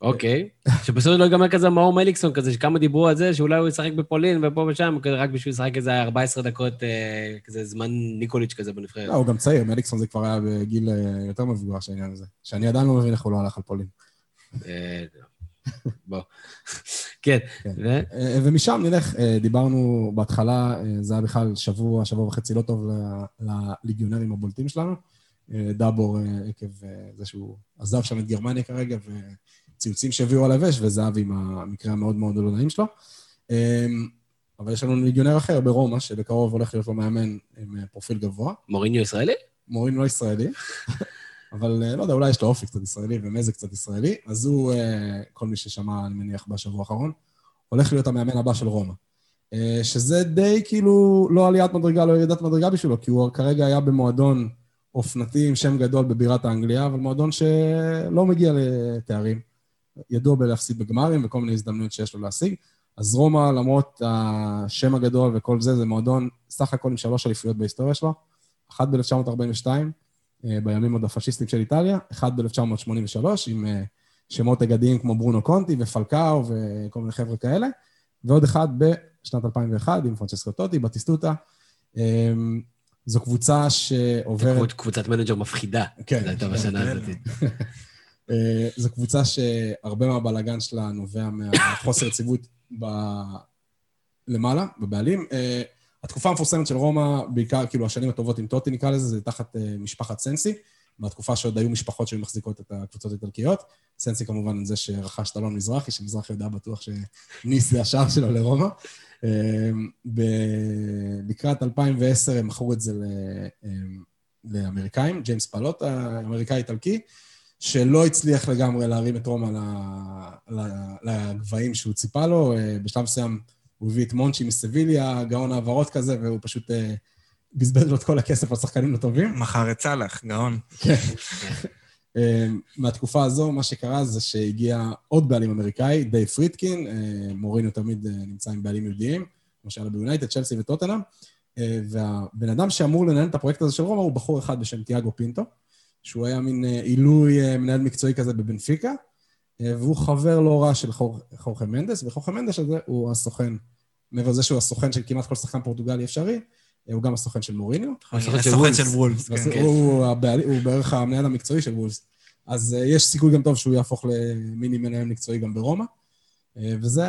אוקיי. שבסוף לא ייגמר כזה מאור מליקסון כזה, שכמה דיברו על זה, שאולי הוא ישחק בפולין ופה ושם, רק בשביל לשחק איזה 14 דקות, כזה זמן ניקוליץ' כזה בנבחרת. לא, הוא גם צעיר, מליקסון זה כבר היה בגיל יותר מבוגר של העניין הזה. שאני עדיין לא מבין איך הוא לא הלך על פולין. בוא. כן. ומשם נלך, דיברנו בהתחלה, זה היה בכלל שבוע, שבוע וחצי לא טוב לליגיונרים הבולטים שלנו. דאבור עקב זה שהוא עזב שם את גרמניה כרגע, וציוצים שהביאו על הווש, וזהבי עם המקרה המאוד מאוד לא נעים שלו. אבל יש לנו ליגיונר אחר ברומא, שבקרוב הולך להיות לו מאמן עם פרופיל גבוה. מוריניו ישראלי? מוריניו לא ישראלי. אבל לא יודע, אולי יש לו אופי קצת ישראלי ומזג קצת ישראלי. אז הוא, כל מי ששמע, אני מניח, בשבוע האחרון, הולך להיות המאמן הבא של רומא. אה, שזה די כאילו לא עליית מדרגה, לא ירידת מדרגה בשבילו, כי הוא כרגע היה במועדון אופנתי עם שם גדול בבירת האנגליה, אבל מועדון שלא מגיע לתארים. ידוע בלהפסיד בגמרים וכל מיני הזדמנויות שיש לו להשיג. אז רומא, למרות השם הגדול וכל זה, זה מועדון סך הכל עם שלוש אליפויות בהיסטוריה שלו. אחת ב-1942, אה, בימים עוד הפשיסטיים של איטליה, אחת ב-1983, עם אה, שמות אגדיים כמו ברונו קונטי ופלקאו וכל מיני חבר'ה כאלה, ועוד אחד בשנת 2001 עם פרנצ'סקו טוטי, בטיסטוטה. אמ, זו קבוצה שעוברת... קבוצת manager מפחידה. כן. זו הייתה בשנה הזאת. [laughs] אה, זו קבוצה שהרבה מהבלאגן שלה נובע מהחוסר יציבות ב... למעלה, בבעלים. התקופה המפורסמת של רומא, בעיקר, כאילו, השנים הטובות עם טוטי נקרא לזה, זה תחת משפחת סנסי. בתקופה שעוד היו משפחות שהיו מחזיקות את הקבוצות האיטלקיות. סנסי כמובן זה שרכש את אלון מזרחי, שמזרחי יודע בטוח שניסנסי זה השער שלו לרומא. אמ, לקראת 2010 הם מכרו את זה אמ, לאמריקאים, ג'יימס פלוטה, האמריקאי-איטלקי, שלא הצליח לגמרי להרים את רומא לגבהים שהוא ציפה לו. אה, בשלב מסוים הוא הביא את מונצ'י מסביליה, גאון העברות כזה, והוא פשוט אה, בזבז לו את כל הכסף על שחקנים לא טובים. מכר את סאלח, גאון. כן. [laughs] אה, מהתקופה הזו, מה שקרה זה שהגיע עוד בעלים אמריקאי, דן פרידקין, אה, מורינו תמיד אה, נמצא עם בעלים יהודים, כמו שהיה ביונייטד, צ'לסי וטוטנאם, והבן אדם שאמור לנהל את הפרויקט הזה של רומא הוא בחור אחד בשם תיאגו פינטו, שהוא היה מין עילוי מנהל מקצועי כזה בבנפיקה, והוא חבר לא רע של ז'ורז' מנדס, וז'ורז' מנדס הזה הוא הסוכן, מעבר לזה שהוא הסוכן של כמעט כל שחקן פורטוגלי אפשרי, הוא גם הסוכן של מוריניו. הסוכן של וולס, כן. כן. הוא בערך המנהל המקצועי של וולס. אז אה, יש סיכוי גם טוב שהוא יהפוך למיני מנהל מקצועי גם ברומא. אה, וזה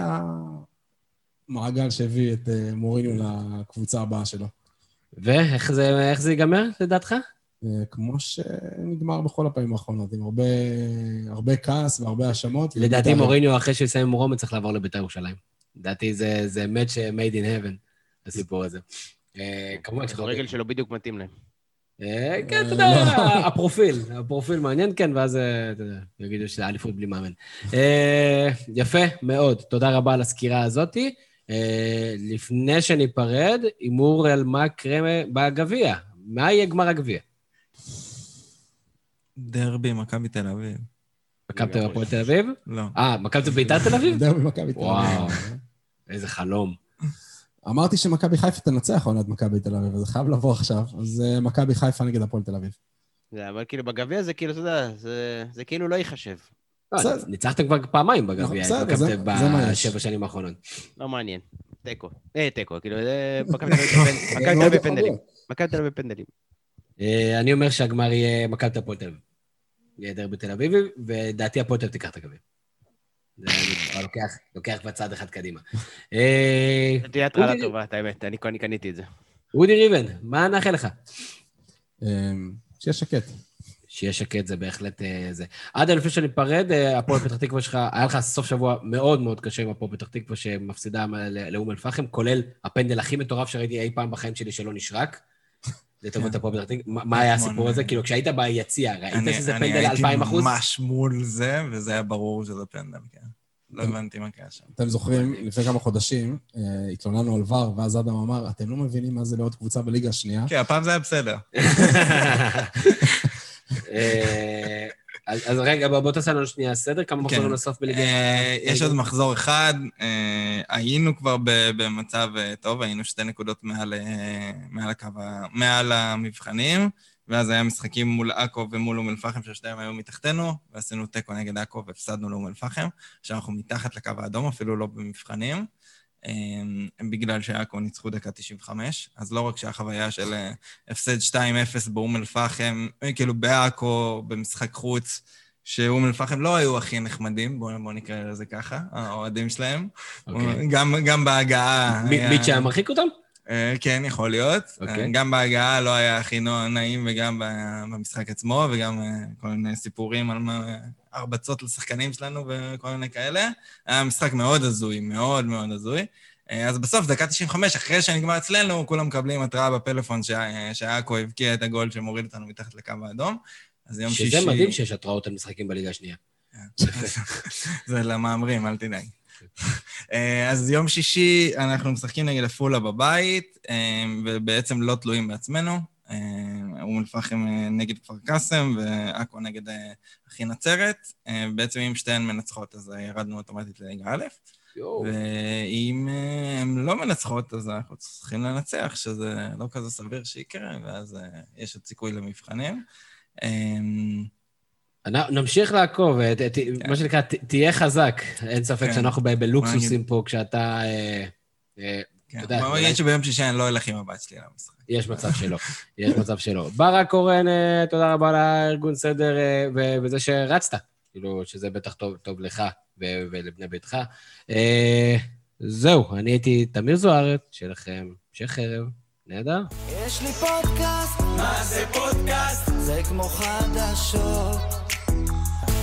המעגל שהביא את אה, מוריניו לקבוצה הבאה שלו. ואיך זה, זה ייגמר, לדעתך? כמו שנגמר בכל הפעמים האחרונות, עם הרבה, הרבה כעס והרבה האשמות. לדעתי מוריניו, אחרי שהוא יסיים עם רומא, צריך לעבור לבית"ר ירושלים. לדעתי זה, זה match made in heaven, הסיפור הזה. אה, כמובן הכדורגל שלו בדיוק מתאים להם. אה, כן, אתה יודע, [laughs] הפרופיל, הפרופיל מעניין, כן, ואז, אה, אתה יודע, יגידו שזה אליפות בלי מאמן. יפה מאוד, תודה רבה על הסקירה הזאת. לפני שניפרד, הימור על מה יקרה בגביע. מה יהיה גמר הגביע? דרבי, מכבי תל אביב. מכבי תל אביב? לא. אה, מכבי ביתר תל אביב? דרבי מכבי תל אביב. וואו, איזה חלום. אמרתי שמכבי חיפה תנצח עונת מכבי תל אביב, וזה חייב לבוא עכשיו. אז uh, מכבי חיפה נגד הפועל תל אביב. זה, אבל כאילו בגביע זה כאילו, אתה יודע, זה, זה כאילו לא ייחשב. לא, ניצחתם כבר פעמיים בגביע, בשבע שנים האחרונות. לא מעניין. תיקו. אה, תיקו, כאילו, זה מכבי תל אביב פנדלים. מכבי תל אביב פנדלים. אה, אני אומר שהגמר יהיה מכבי תל אביב. יהיה דרבי תל אביב, ודעתי הפועל תל אביב תיקח את הגביע. זה לוקח, לוקח בצד אחד קדימה. אה, תהיה התחלה טובה, את האמת, אני קניתי את זה. אודי ריבן, מה נאחל לך? אמ, שיהיה שקט. שיהיה שקט זה בהחלט אה, זה. עד לפני שניפרד, אה, הפועל פתח תקווה שלך, היה לך סוף שבוע מאוד מאוד קשה עם הפועל פתח תקווה שמפסידה לאום אל-פחם, כולל הפנדל הכי מטורף שראיתי אי פעם בחיים שלי שלא נשרק. לטובת הפועל פתח תקווה. מה היה הסיפור הזה? כאילו, כשהיית ביציע, ראית שזה פנדל 2,000 אחוז? אני הייתי ממש מול זה, וזה היה ברור שזה פנדל, כן. לא הבנתי מה קרה שם. אתם זוכרים, לפני כמה חודשים, אה, התלוננו על ור, ואז אדם אמר, אתם לא מבינים מה זה לעוד קבוצה בליגה השנייה? כן, הפעם זה היה בסדר. [laughs] אה, אז רגע, בוא תעשה לנו שנייה סדר, כמה מחזורים כן. נוסף בליגה... אה, יש עוד מחזור אחד, היינו כבר במצב טוב, היינו שתי נקודות מעל המבחנים. ואז היה משחקים מול עכו ומול אום אל-פחם, ששתיהם היו מתחתנו, ועשינו תיקו נגד עכו והפסדנו לאום אל-פחם. עכשיו אנחנו מתחת לקו האדום, אפילו לא במבחנים, בגלל שעכו ניצחו דקה 95. אז לא רק שהחוויה של אה, הפסד 2-0 באום אל-פחם, אה, כאילו בעכו, במשחק חוץ, שאום אל-פחם לא היו הכי נחמדים, בואו בוא נקרא לזה ככה, האוהדים שלהם. Okay. אוקיי. גם, גם בהגעה... מיץ' היה מרחיק אותם? אה, כן, יכול להיות. Okay. אוקיי. גם בהגעה לא היה הכי נעים וגם במשחק עצמו, וגם אה, כל מיני סיפורים על הרבצות לשחקנים שלנו וכל מיני כאלה. היה משחק מאוד הזוי, מאוד מאוד הזוי. אה, אז בסוף, דקה 95, אחרי שנגמר אצלנו, כולם מקבלים התראה בפלאפון שעכו הבקיע את הגול שמוריד אותנו מתחת לקו האדום. אז יום שישי... שזה מדהים שיש התראות על משחקים בליגה השנייה. [laughs] זה למאמרים, אל תדאג. [laughs] אה, אז יום שישי אנחנו משחקים נגד עפולה בבית, אה, ובעצם לא תלויים בעצמנו. אום אל-פחם נגד כפר קאסם ועכו נגד אחי נצרת. בעצם אם שתיהן מנצחות, אז ירדנו אוטומטית לליגה א'. ואם הן לא מנצחות, אז אנחנו צריכים לנצח, שזה לא כזה סביר שיקרה, ואז יש עוד סיכוי למבחנים. נמשיך לעקוב, כן. מה שנקרא, תהיה חזק. אין ספק כן. שאנחנו בלוקסוסים פה כשאתה... אה, אה, כן, בוא נגיד שביום שישי אני לא אלך עם הבת שלי למשחק. יש מצב שלא, יש מצב שלא. [laughs] ברק קורן, אה, תודה רבה לארגון סדר וזה שרצת, כאילו, שזה בטח טוב לך ולבני ביתך. זהו, אני הייתי תמיר זוארץ, שיהיה לכם המשך ערב. נהדר. יש לי פודקאסט, מה זה פודקאסט? זה כמו חדשות.